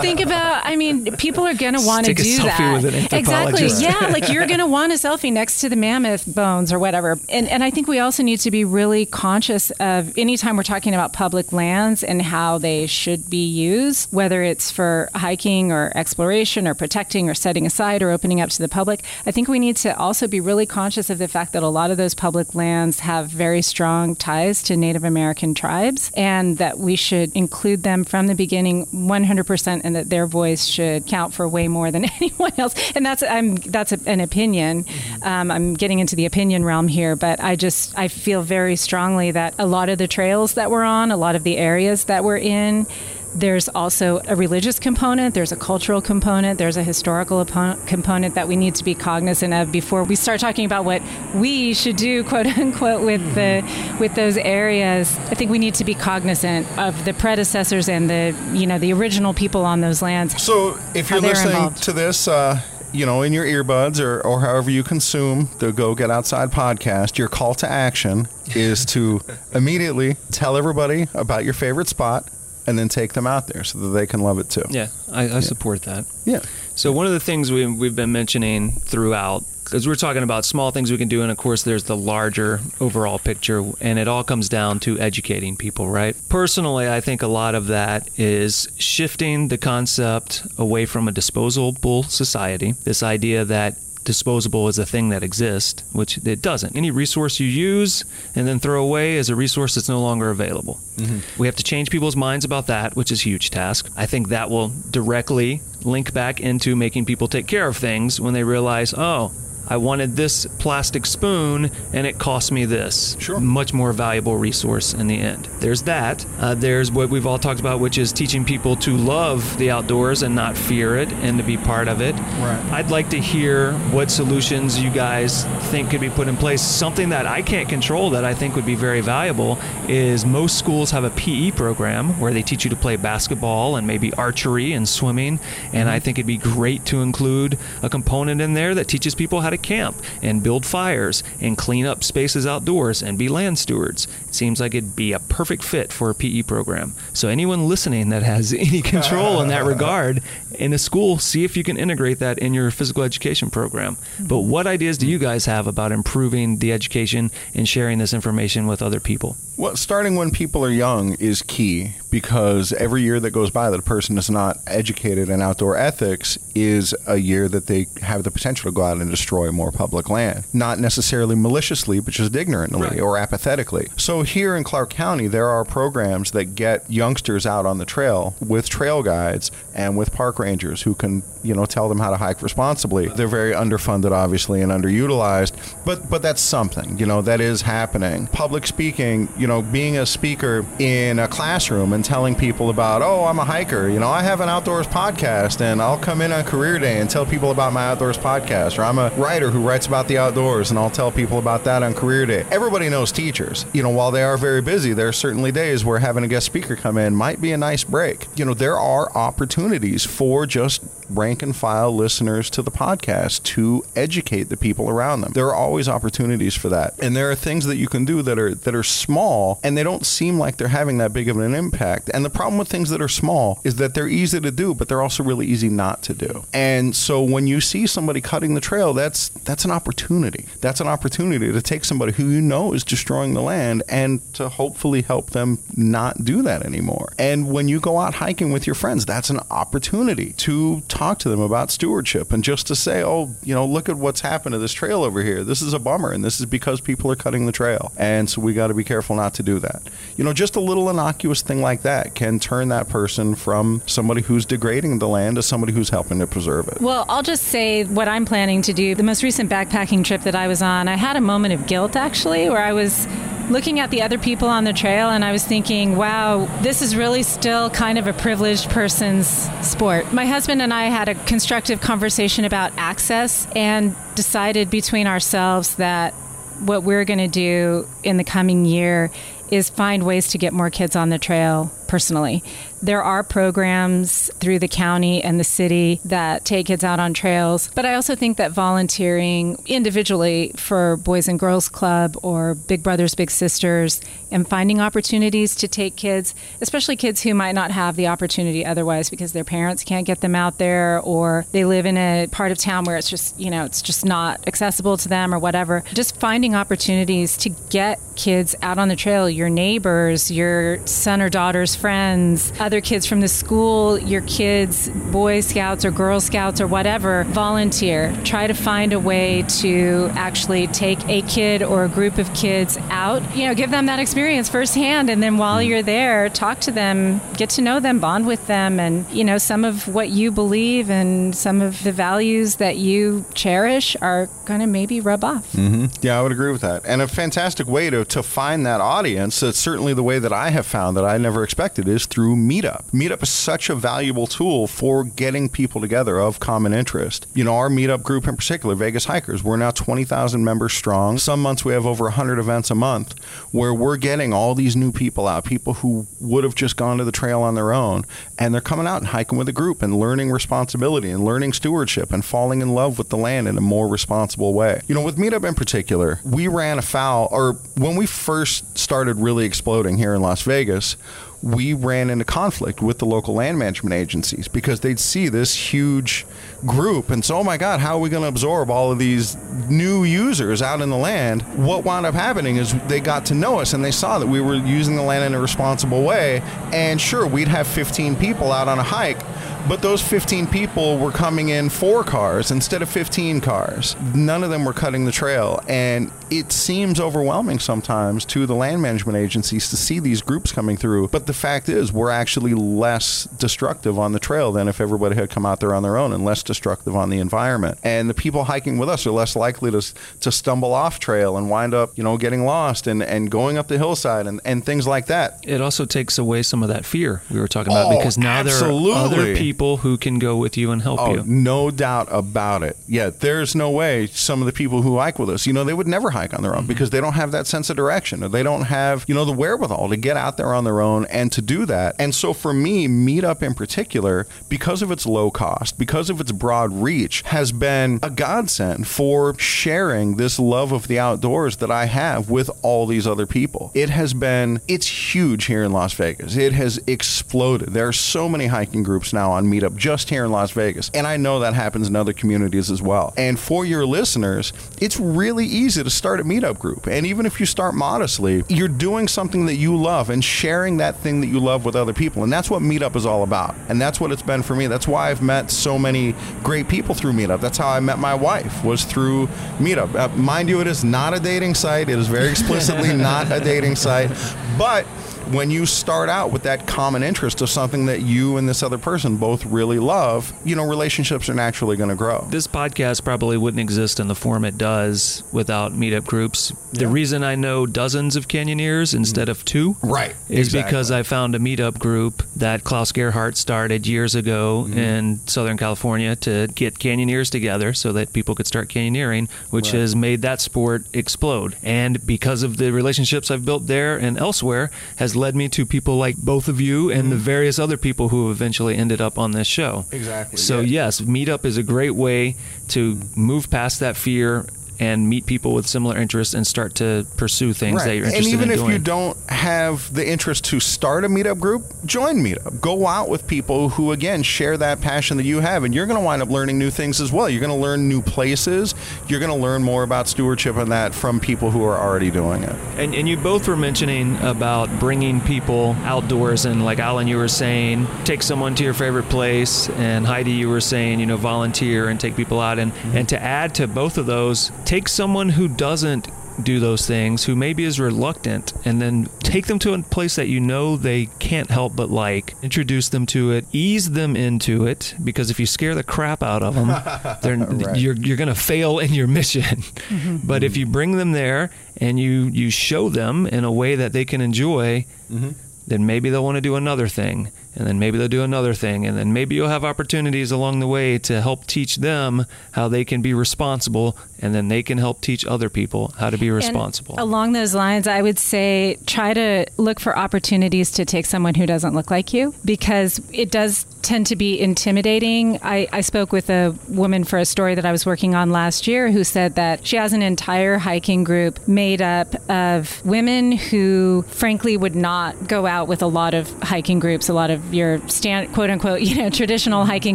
think about. I mean, people are going to want to do selfie that. exactly. Yeah. Like you're going to want a selfie next to the mammoth bones or whatever. And and I think we also need to be really conscious of anytime we're talking about public lands and how they should be used, whether it's for hiking or exploration or protecting or setting aside or opening up to the public. I think we need to also be really conscious of the fact that a lot of those public lands have very strong ties to Native American tribes and that we should include them from the beginning 100% and that their voice should count for way more than anyone else. And that's I'm that's a, an opinion. Um, I'm getting into the opinion realm here, but I just I feel very strongly that a lot of the trails that we're on, a lot of the areas that we're in, there's also a religious component, there's a cultural component, there's a historical component that we need to be cognizant of before we start talking about what we should do, quote unquote, with the with those areas. I think we need to be cognizant of the predecessors and the you know the original people on those lands. So if you're listening involved. to this, uh, you know, in your earbuds or, or however you consume the Go Get Outside podcast, your call to action is to immediately tell everybody about your favorite spot and then take them out there so that they can love it too. Yeah, I, I support that. Yeah. So one of the things we, we've been mentioning throughout, because we're talking about small things we can do, and of course there's the larger overall picture, and it all comes down to educating people, right? Personally, I think a lot of that is shifting the concept away from a disposable society. This idea that disposable is a thing that exists, which it doesn't. Any resource you use and then throw away is a resource that's no longer available. Mm-hmm. We have to change people's minds about that, which is a huge task. I think that will directly link back into making people take care of things when they realize, oh, I wanted this plastic spoon and it cost me this. Sure. Much more valuable resource in the end. There's that. Uh, there's what we've all talked about, which is teaching people to love the outdoors and not fear it and to be part of it. Right. I'd like to hear what solutions you guys think could be put in place. Something that I can't control that I think would be very valuable is most schools have a PE program where they teach you to play basketball and maybe archery and swimming. And I think it'd be great to include a component in there that teaches people how to camp and build fires and clean up spaces outdoors and be land stewards. It seems like it'd be a perfect fit for a PE program. So anyone listening that has any control in that regard in a school, see if you can integrate that in your physical education program. Mm-hmm. But what ideas do you guys have about improving the education and sharing this information with other people? Well, starting when people are young is key because every year that goes by that a person is not educated in outdoor ethics is a year that they have the potential to go out and destroy more public land. Not necessarily maliciously, but just ignorantly Right. or apathetically. So here in Clark County, there are programs that get youngsters out on the trail with trail guides and with park rangers who can, you know, tell them how to hike responsibly. They're very underfunded, obviously, and underutilized, but but that's something, you know, that is happening. Public speaking, you know, being a speaker in a classroom and telling people about, oh, I'm a hiker, you know, I have an outdoors podcast, and I'll come in on career day and tell people about my outdoors podcast, or I'm a writer who writes about the outdoors, and I'll tell people about that on career day. Everybody knows teachers. You know, while they are very busy, there are certainly days where having a guest speaker come in might be a nice break. You know, there are opportunities for just rank and file listeners to the podcast to educate the people around them. There are always opportunities for that. And there are things that you can do that are that are small and they don't seem like they're having that big of an impact. And the problem with things that are small is that they're easy to do, but they're also really easy not to do. And so when you see somebody cutting the trail, that's that's an opportunity. That's an opportunity to take somebody who you know is destroying the land and to hopefully help them not do that anymore. And when you go out hiking with your friends, that's an opportunity to talk to them about stewardship and just to say, "Oh, you know, look at what's happened to this trail over here. This is a bummer and this is because people are cutting the trail." And so we got to be careful not to do that. You know, just a little innocuous thing like that can turn that person from somebody who's degrading the land to somebody who's helping to preserve it. Well, I'll just say what I'm planning to do. The most recent backpacking trip that I was on, I had a moment of guilt actually, where I was looking at the other people on the trail and I was thinking, wow, this is really still kind of a privileged person's sport. My husband and I had a constructive conversation about access and decided between ourselves that what we're going to do in the coming year is find ways to get more kids on the trail personally. There are programs through the county and the city that take kids out on trails, but I also think that volunteering individually for Boys and Girls Club or Big Brothers Big Sisters and finding opportunities to take kids, especially kids who might not have the opportunity otherwise because their parents can't get them out there or they live in a part of town where it's just, you know, it's just not accessible to them or whatever. Just finding opportunities to get kids out on the trail, your neighbors, your son or daughter's friends, other kids from the school, your kids, Boy Scouts or Girl Scouts or whatever, volunteer. Try to find a way to actually take a kid or a group of kids out, you know, give them that experience firsthand. And then while you're there, talk to them, get to know them, bond with them, and, you know, some of what you believe and some of the values that you cherish are going to maybe rub off. Mm-hmm. Yeah, I would agree with that. And a fantastic way to, to find that audience, that's certainly the way that I have found that I never expected is through Meetup. Meetup is such a valuable tool for getting people together of common interest. You know, our Meetup group in particular, Vegas Hikers, we're now 20,000 members strong. Some months we have over 100 events a month where we're getting all these new people out, people who would have just gone to the trail on their own, and they're coming out and hiking with a group and learning responsibility and learning stewardship and falling in love with the land in a more responsible way. You know, with Meetup in particular, we ran afoul, or when we first started really exploding here in Las Vegas, we ran into conflict with the local land management agencies because they'd see this huge group and so, oh my God, how are we going to absorb all of these new users out in the land? What wound up happening is they got to know us and they saw that we were using the land in a responsible way. And sure, we'd have 15 people out on a hike, but those 15 people were coming in four cars instead of 15 cars. None of them were cutting the trail. And it seems overwhelming sometimes to the land management agencies to see these groups coming through. But the fact is, we're actually less destructive on the trail than if everybody had come out there on their own and less destructive on the environment. And the people hiking with us are less likely to, to stumble off trail and wind up, you know, getting lost and, and going up the hillside and, and things like that. It also takes away some of that fear we were talking about oh, because now absolutely. there are other people who can go with you and help oh, you. No doubt about it. Yeah, there's no way some of the people who hike with us, you know, they would never hike on their own mm-hmm. because they don't have that sense of direction or they don't have, you know, the wherewithal to get out there on their own and to do that. And so for me, Meetup in particular, because of its low cost, because of its broad reach, has been a godsend for sharing this love of the outdoors that I have with all these other people. It has been, it's huge here in Las Vegas. It has exploded. There are so many hiking groups now on Meetup just here in Las Vegas. And I know that happens in other communities as well. And for your listeners, it's really easy to start a Meetup group. And even if you start modestly, you're doing something that you love and sharing that thing that you love with other people. And that's what Meetup is all about. And that's what it's been for me. That's why I've met so many great people through Meetup. That's how I met my wife was through Meetup. Uh, mind you, it is not a dating site. It is very explicitly not a dating site. But when you start out with that common interest of something that you and this other person both really love, you know, relationships are naturally going to grow. This podcast probably wouldn't exist in the form it does without meetup groups. Yeah. The reason I know dozens of canyoneers instead of two right, is exactly. because I found a meetup group that Klaus Gerhardt started years ago mm-hmm. in Southern California to get canyoneers together so that people could start canyoneering, which right. has made that sport explode. And because of the relationships I've built there and elsewhere, has has led me to people like both of you and the mm-hmm. various other people who eventually ended up on this show. Exactly, So yeah. yes, Meetup is a great way to move past that fear and meet people with similar interests and start to pursue things that you're interested in. and even in if doing. you don't have the interest to start a meetup group, join meetup. Go out with people who again share that passion that you have, and you're going to wind up learning new things as well. You're going to learn new places. You're going to learn more about stewardship and that from people who are already doing it. And, and you both were mentioning about bringing people outdoors, and like Alan, you were saying, take someone to your favorite place, and Heidi, you were saying, you know, volunteer and take people out, and mm-hmm. and to add to both of those, take someone who doesn't do those things, who maybe is reluctant, and then take them to a place that you know they can't help but like. Introduce them to it, ease them into it, because if you scare the crap out of them, they're, Right. you're you're going to fail in your mission. Mm-hmm. but if you bring them there and you you show them in a way that they can enjoy, mm-hmm. then maybe they'll want to do another thing, and then maybe they'll do another thing, and then maybe you'll have opportunities along the way to help teach them how they can be responsible, and then they can help teach other people how to be responsible. And along those lines, I would say try to look for opportunities to take someone who doesn't look like you because it does tend to be intimidating. I, I spoke with a woman for a story that I was working on last year who said that she has an entire hiking group made up of women who, frankly, would not go out with a lot of hiking groups, a lot of your stand, quote unquote, you know, traditional hiking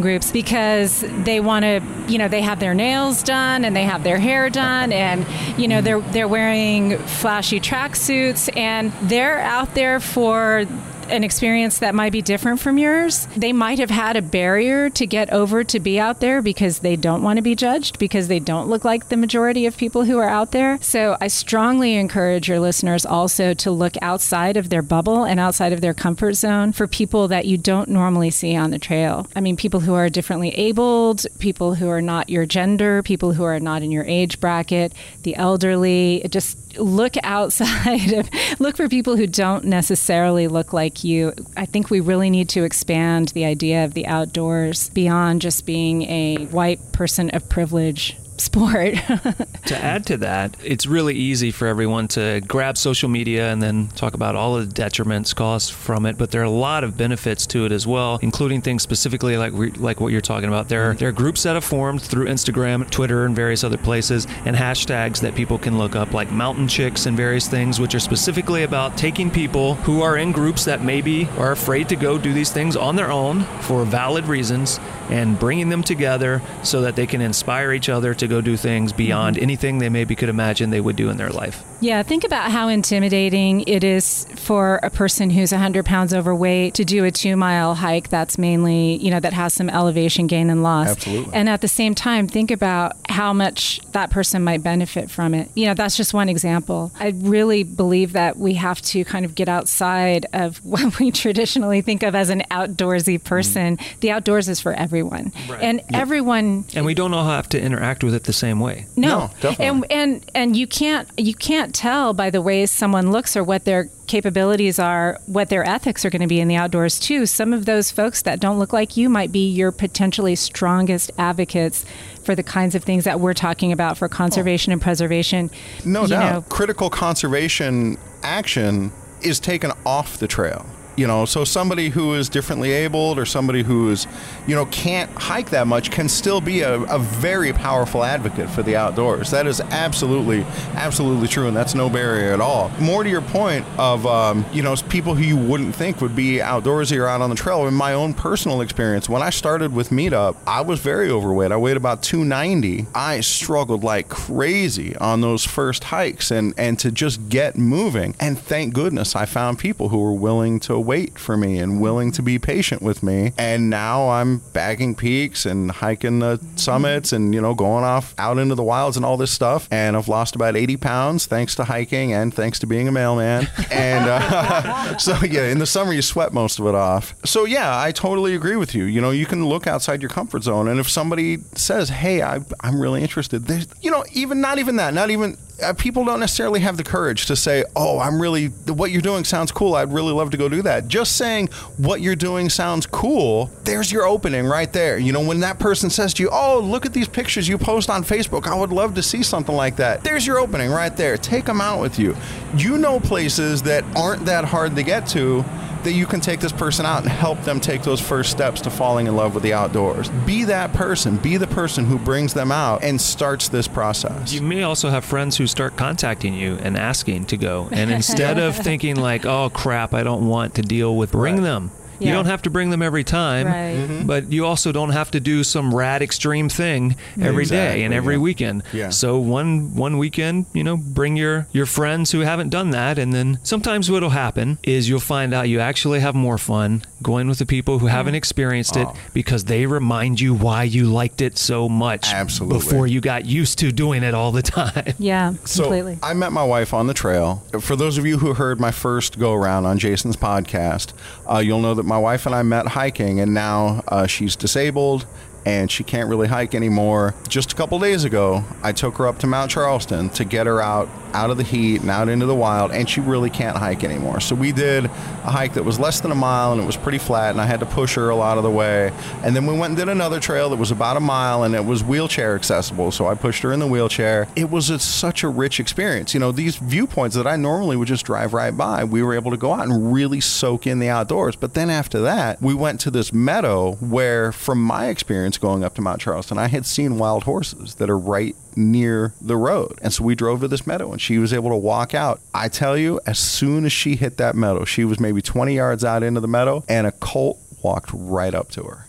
groups because they want to, you know, they have their nails done and they have their hair done and, you know, they're, they're wearing flashy tracksuits and they're out there for an experience that might be different from yours. They might have had a barrier to get over to be out there because they don't want to be judged, because they don't look like the majority of people who are out there. So I strongly encourage your listeners also to look outside of their bubble and outside of their comfort zone for people that you don't normally see on the trail. I mean, people who are differently abled, people who are not your gender, people who are not in your age bracket, the elderly. Just look outside of, look for people who don't necessarily look like you. I think we really need to expand the idea of the outdoors beyond just being a white person of privilege sport. to add to that, it's really easy for everyone to grab social media and then talk about all the detriments caused from it. But there are a lot of benefits to it as well, including things specifically like like what you're talking about. There are, there are groups that have formed through Instagram, Twitter, and various other places, and hashtags that people can look up, like Mountain Chicks and various things, which are specifically about taking people who are in groups that maybe are afraid to go do these things on their own for valid reasons and bringing them together so that they can inspire each other to go do things beyond mm-hmm. anything they maybe could imagine they would do in their life. Yeah, think about how intimidating it is for a person who's 100 pounds overweight to do a two mile hike that's mainly, you know, that has some elevation gain and loss. Absolutely. And at the same time, think about how much that person might benefit from it. You know, that's just one example. I really believe that we have to kind of get outside of what we traditionally think of as an outdoorsy mm-hmm. person. The outdoors is for everyone. Right. And everyone And we don't all have to interact with it the same way. no, No, definitely. and and and you can't you can't tell by the way someone looks or what their capabilities are, what their ethics are going to be in the outdoors too. Some of those folks that don't look like you might be your potentially strongest advocates for the kinds of things that we're talking about for conservation and preservation. No You doubt. know, Critical conservation action is taken off the trail. You know, so somebody who is differently abled or somebody who is, you know, can't hike that much can still be a, a very powerful advocate for the outdoors. That is absolutely, absolutely true, and that's no barrier at all. More to your point of, um, you know, people who you wouldn't think would be outdoorsy or out on the trail. In my own personal experience, when I started with Meetup, I was very overweight. I weighed about 290. I struggled like crazy on those first hikes and, and to just get moving. And thank goodness I found people who were willing to wait for me and willing to be patient with me. And now I'm bagging peaks and hiking the summits and, you know, going off out into the wilds and all this stuff. And I've lost about 80 pounds thanks to hiking and thanks to being a mailman. and uh, so, yeah, in the summer you sweat most of it off. So, yeah, I totally agree with you. You know, you can look outside your comfort zone. And if somebody says, hey, I, I'm really interested, you know, even not even that, not even uh, people don't necessarily have the courage to say, "Oh, I'm really what you're doing sounds cool. I'd really love to go do that." Just saying what you're doing sounds cool. There's your opening right there. You know, when that person says to you, "Oh, look at these pictures you post on Facebook. I would love to see something like that." There's your opening right there. Take them out with you. You know places that aren't that hard to get to that you can take this person out and help them take those first steps to falling in love with the outdoors. Be that person. Be the person who brings them out and starts this process. You may also have friends who start contacting you and asking to go. And instead of thinking like, "Oh crap, I don't want to deal with," bring Right. them. You don't have to bring them every time, Right. Mm-hmm. but you also don't have to do some rad extreme thing every day Exactly, and every yeah. weekend. Yeah. So one one weekend, you know, bring your your friends who haven't done that, and then sometimes what'll happen is you'll find out you actually have more fun going with the people who haven't experienced it Oh. because they remind you why you liked it so much Absolutely. before you got used to doing it all the time. Yeah, So completely. I met my wife on the trail. For those of you who heard my first go around on Jason's podcast, uh, you'll know that my wife and I met hiking, and now uh, she's disabled and she can't really hike anymore. Just a couple days ago, I took her up to Mount Charleston to get her out out of the heat and out into the wild, and she really can't hike anymore. So we did a hike that was less than a mile and it was pretty flat, and I had to push her a lot of the way. And then we went and did another trail that was about a mile and it was wheelchair accessible, so I pushed her in the wheelchair. It was a, such a rich experience. You know, these viewpoints that I normally would just drive right by, we were able to go out and really soak in the outdoors. But then after that, we went to this meadow where, from my experience going up to Mount Charleston, I had seen wild horses that are right near the road. And so we drove to this meadow and she was able to walk out. I tell you, as soon as she hit that meadow, she was maybe 20 yards out into the meadow and a colt walked right up to her.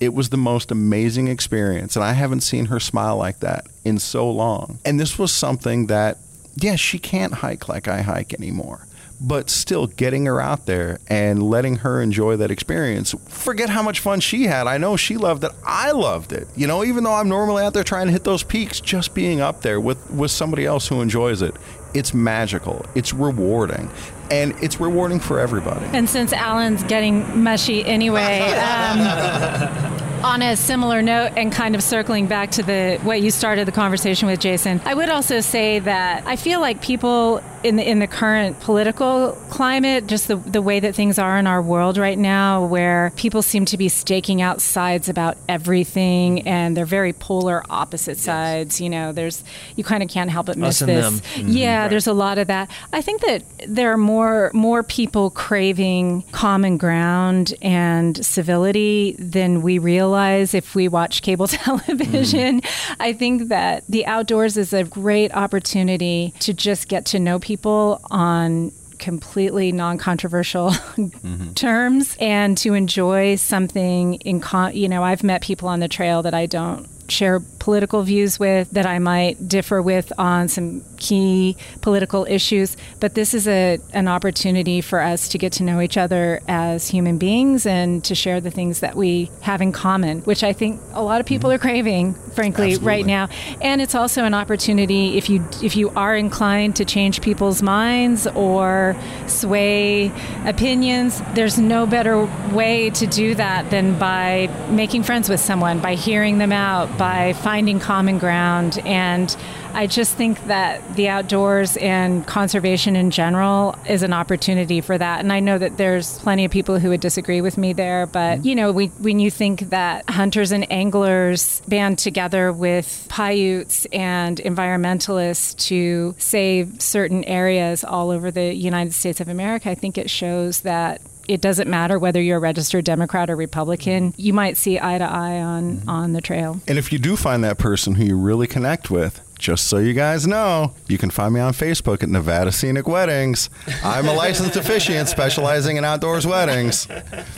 It was the most amazing experience. And I haven't seen her smile like that in so long. And this was something that, yeah, she can't hike like I hike anymore. But still, getting her out there and letting her enjoy that experience. Forget how much fun she had. I know she loved it. I loved it. You know, even though I'm normally out there trying to hit those peaks, just being up there with, with somebody else who enjoys it, it's magical. It's rewarding. And it's rewarding for everybody. And since Alan's getting mushy anyway, um, on a similar note and kind of circling back to the what you started the conversation with, Jason, I would also say that I feel like people in the in the current political climate, just the the way that things are in our world right now, where people seem to be staking out sides about everything, and they're very polar opposite sides. You know, there's you kind of can't help but miss and this. them. Mm-hmm. Yeah, there's a lot of that. I think that there are more more more people craving common ground and civility than we realize if we watch cable television. I think that the outdoors is a great opportunity to just get to know people on completely non-controversial mm-hmm. terms and to enjoy something in con- you know I've met people on the trail that I don't share political views with that I might differ with on some key political issues. But this is a an opportunity for us to get to know each other as human beings and to share the things that we have in common which I think a lot of people mm-hmm. are craving frankly right now. And it's also an opportunity if you if you are inclined to change people's minds or sway opinions there's no better way to do that than by making friends with someone by hearing them out by finding common ground and I just think that the outdoors and conservation in general is an opportunity for that. And I know that there's plenty of people who would disagree with me there, but you know, we, when you think that hunters and anglers band together with Paiutes and environmentalists to save certain areas all over the United States of America, I think it shows that it doesn't matter whether you're a registered Democrat or Republican. Mm-hmm. You might see eye to eye on mm-hmm. on the trail. And if you do find that person who you really connect with, just so you guys know, you can find me on Facebook at Nevada Scenic Weddings. I'm a licensed officiant specializing in outdoors weddings.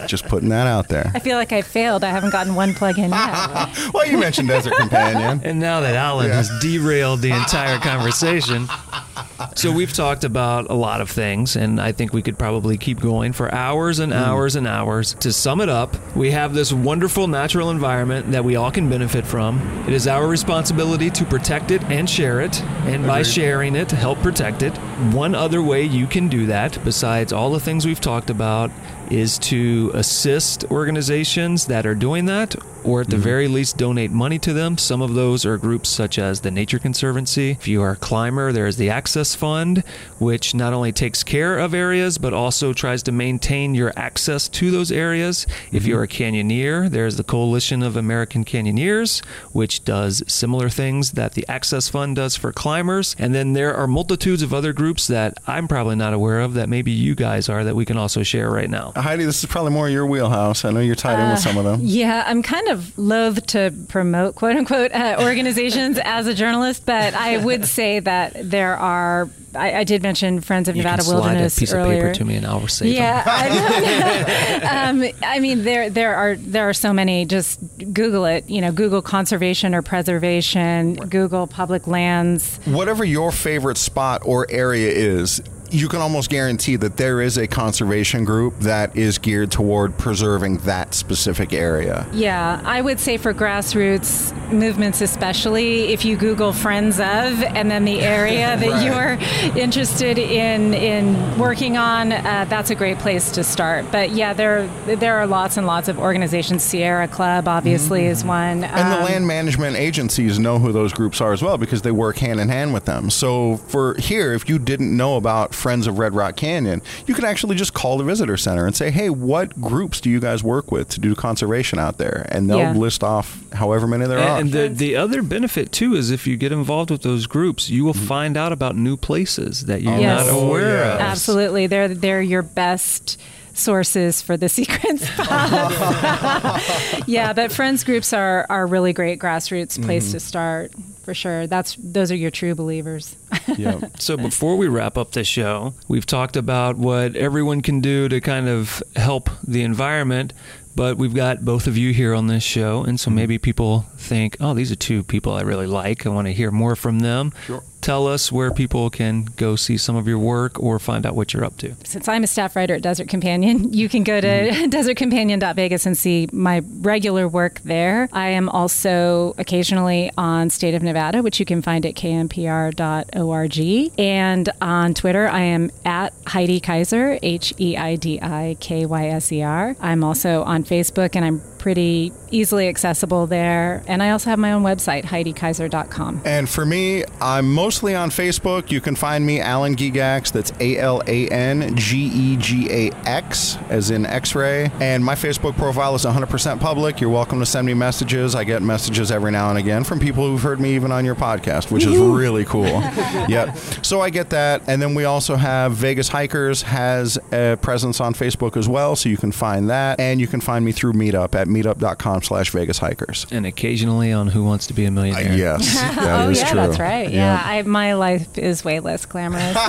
Just putting that out there. I feel like I failed. I haven't gotten one plug in yet. Well, you mentioned Desert Companion. And now that Alan has derailed the entire conversation. So we've talked about a lot of things, and I think we could probably keep going for hours and mm. hours and hours. To sum it up, we have this wonderful natural environment that we all can benefit from. It is our responsibility to protect it and share it, and by sharing it, help protect it. One other way you can do that, besides all the things we've talked about, is to assist organizations that are doing that, or at the mm-hmm. very least donate money to them. Some of those are groups such as the Nature Conservancy. If you are a climber, there is the Access Fund, which not only takes care of areas but also tries to maintain your access to those areas. If mm-hmm. you're a canyoneer, there's the Coalition of American Canyoneers, which does similar things that the Access Fund does for climbers. And then there are multitudes of other groups that I'm probably not aware of that maybe you guys are that we can also share right now. Heidi, this is probably more your wheelhouse. I know you're tied in with uh, some of them. Yeah, I'm kind of loath to promote quote unquote uh, organizations as a journalist, but I would say that there are. I, I did mention Friends of You Nevada can slide Wilderness a piece earlier. of paper to me and I'll save Yeah, them. I, um, I mean there there are there are so many. Just Google it. You know, Google conservation or preservation. Google public lands. Whatever your favorite spot or area is, you can almost guarantee that there is a conservation group that is geared toward preserving that specific area. Yeah, I would say for grassroots movements, especially if you Google Friends of and then the area that you're interested in in working on, uh, that's a great place to start. But yeah, there there are lots and lots of organizations. Sierra Club obviously is one. And the Um, land management agencies know who those groups are as well because they work hand in hand with them. So for here, if you didn't know about Friends of Red Rock Canyon, you can actually just call the visitor center and say, "Hey, what groups do you guys work with to do conservation out there?" And they'll Yeah. list off however many there are. And the, the other benefit too is if you get involved with those groups, you will mm-hmm. find out about new places that you're Yes. not oh, aware Oh, of. Absolutely, they're they're your best sources for the secret spots. yeah, but friends groups are are really great grassroots place mm-hmm. to start for sure. That's those are your true believers. yeah. So before we wrap up the show, we've talked about what everyone can do to kind of help the environment, but we've got both of you here on this show, and so mm-hmm. maybe people think, "Oh, these are two people I really like. I want to hear more from them." Sure. Tell us where people can go see some of your work or find out what you're up to. Since I'm a staff writer at Desert Companion, you can go to mm-hmm. desertcompanion.vegas and see my regular work there. I am also occasionally on State of Nevada, which you can find at knpr.org. And on Twitter, I am at Heidi Kyser, H E I D I K Y S E R. I'm also on Facebook and I'm pretty easily accessible there. And I also have my own website, HeidiKyser.com. And for me, I'm mostly on Facebook. You can find me Alan Gegax. That's A L A N G E G A X, as in X-ray. And my Facebook profile is 100% public. You're welcome to send me messages. I get messages every now and again from people who've heard me even on your podcast, which is really cool. yep. So I get that. And then we also have Vegas Hikers has a presence on Facebook as well, so you can find that. And you can find me through Meetup at meetup.com slash Vegas Hikers. And occasionally on Who Wants to Be a Uh, Millionaire. yes, that oh is yeah, true. that's right. Yeah, I, my life is way less glamorous.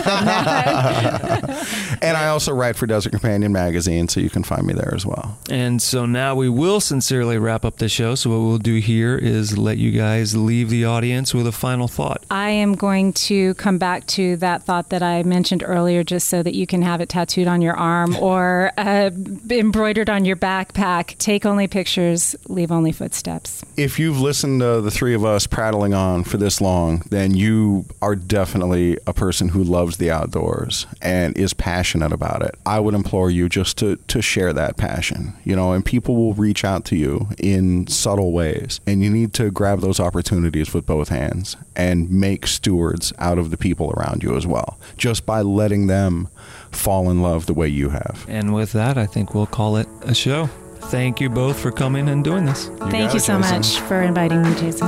And I also write for Desert Companion magazine, so you can find me there as well. And so now we will sincerely wrap up the show. So what we'll do here is let you guys leave the audience with a final thought. I am going to come back to that thought that I mentioned earlier, just so that you can have it tattooed on your arm or uh, embroidered on your backpack. Take only pictures, leave only footsteps. If you've listened to the three of us prattling on for this long, then you are definitely a person who loves the outdoors and is passionate about it. I would implore you just to, to share that passion, you know, and people will reach out to you in subtle ways. And you need to grab those opportunities with both hands and make stewards out of the people around you as well, just by letting them fall in love the way you have. And with that, I think we'll call it a show. Thank you both for coming and doing this. Thank you it, so Jason. much for inviting me, Jason.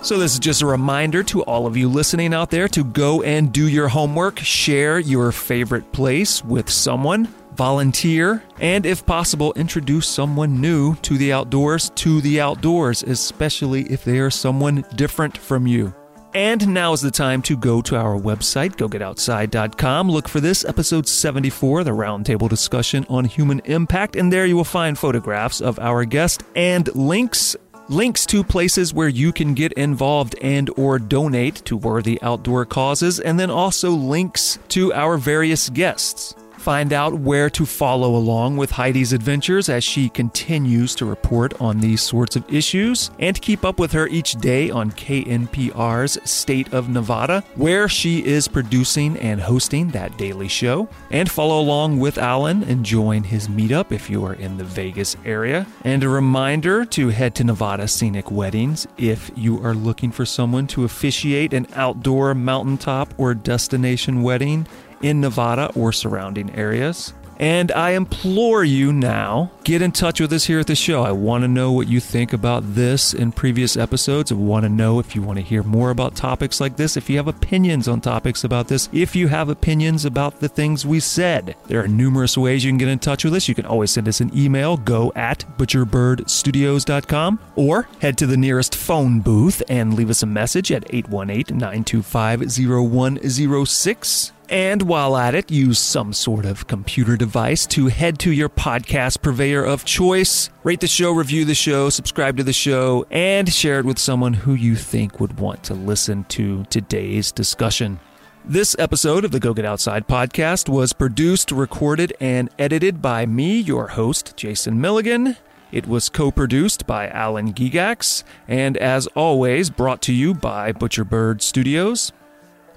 So, this is just a reminder to all of you listening out there to go and do your homework, share your favorite place with someone, volunteer, and if possible, introduce someone new to the outdoors, to the outdoors, especially if they are someone different from you. And now is the time to go to our website, gogetoutside.com. Look for this, episode 74, the roundtable discussion on human impact. And there you will find photographs of our guest and links links to places where you can get involved and or donate to worthy outdoor causes and then also links to our various guests find out where to follow along with Heidi's adventures as she continues to report on these sorts of issues, and keep up with her each day on KNPR's State of Nevada, where she is producing and hosting that daily show. And follow along with Alan and join his meetup if you are in the Vegas area. And a reminder to head to Nevada Scenic Weddings if you are looking for someone to officiate an outdoor mountaintop or destination wedding in Nevada or surrounding areas. And I implore you now, get in touch with us here at the show. I want to know what you think about this in previous episodes. I want to know if you want to hear more about topics like this, if you have opinions on topics about this, if you have opinions about the things we said. There are numerous ways you can get in touch with us. You can always send us an email, go at butcherbirdstudios.com, or head to the nearest phone booth and leave us a message at 818 925 0106. And while at it, use some sort of computer device to head to your podcast purveyor of choice, rate the show, review the show, subscribe to the show, and share it with someone who you think would want to listen to today's discussion. This episode of the Go Get Outside podcast was produced, recorded, and edited by me, your host, Jason Milligan. It was co produced by Alan Gegax, and as always, brought to you by Butcherbird Studios.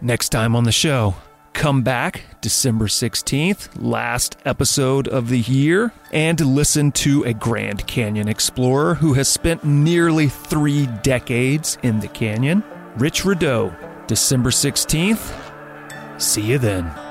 Next time on the show, come back December 16th, last episode of the year, and listen to a Grand Canyon explorer who has spent nearly three decades in the canyon, Rich Rudow. December 16th. See you then.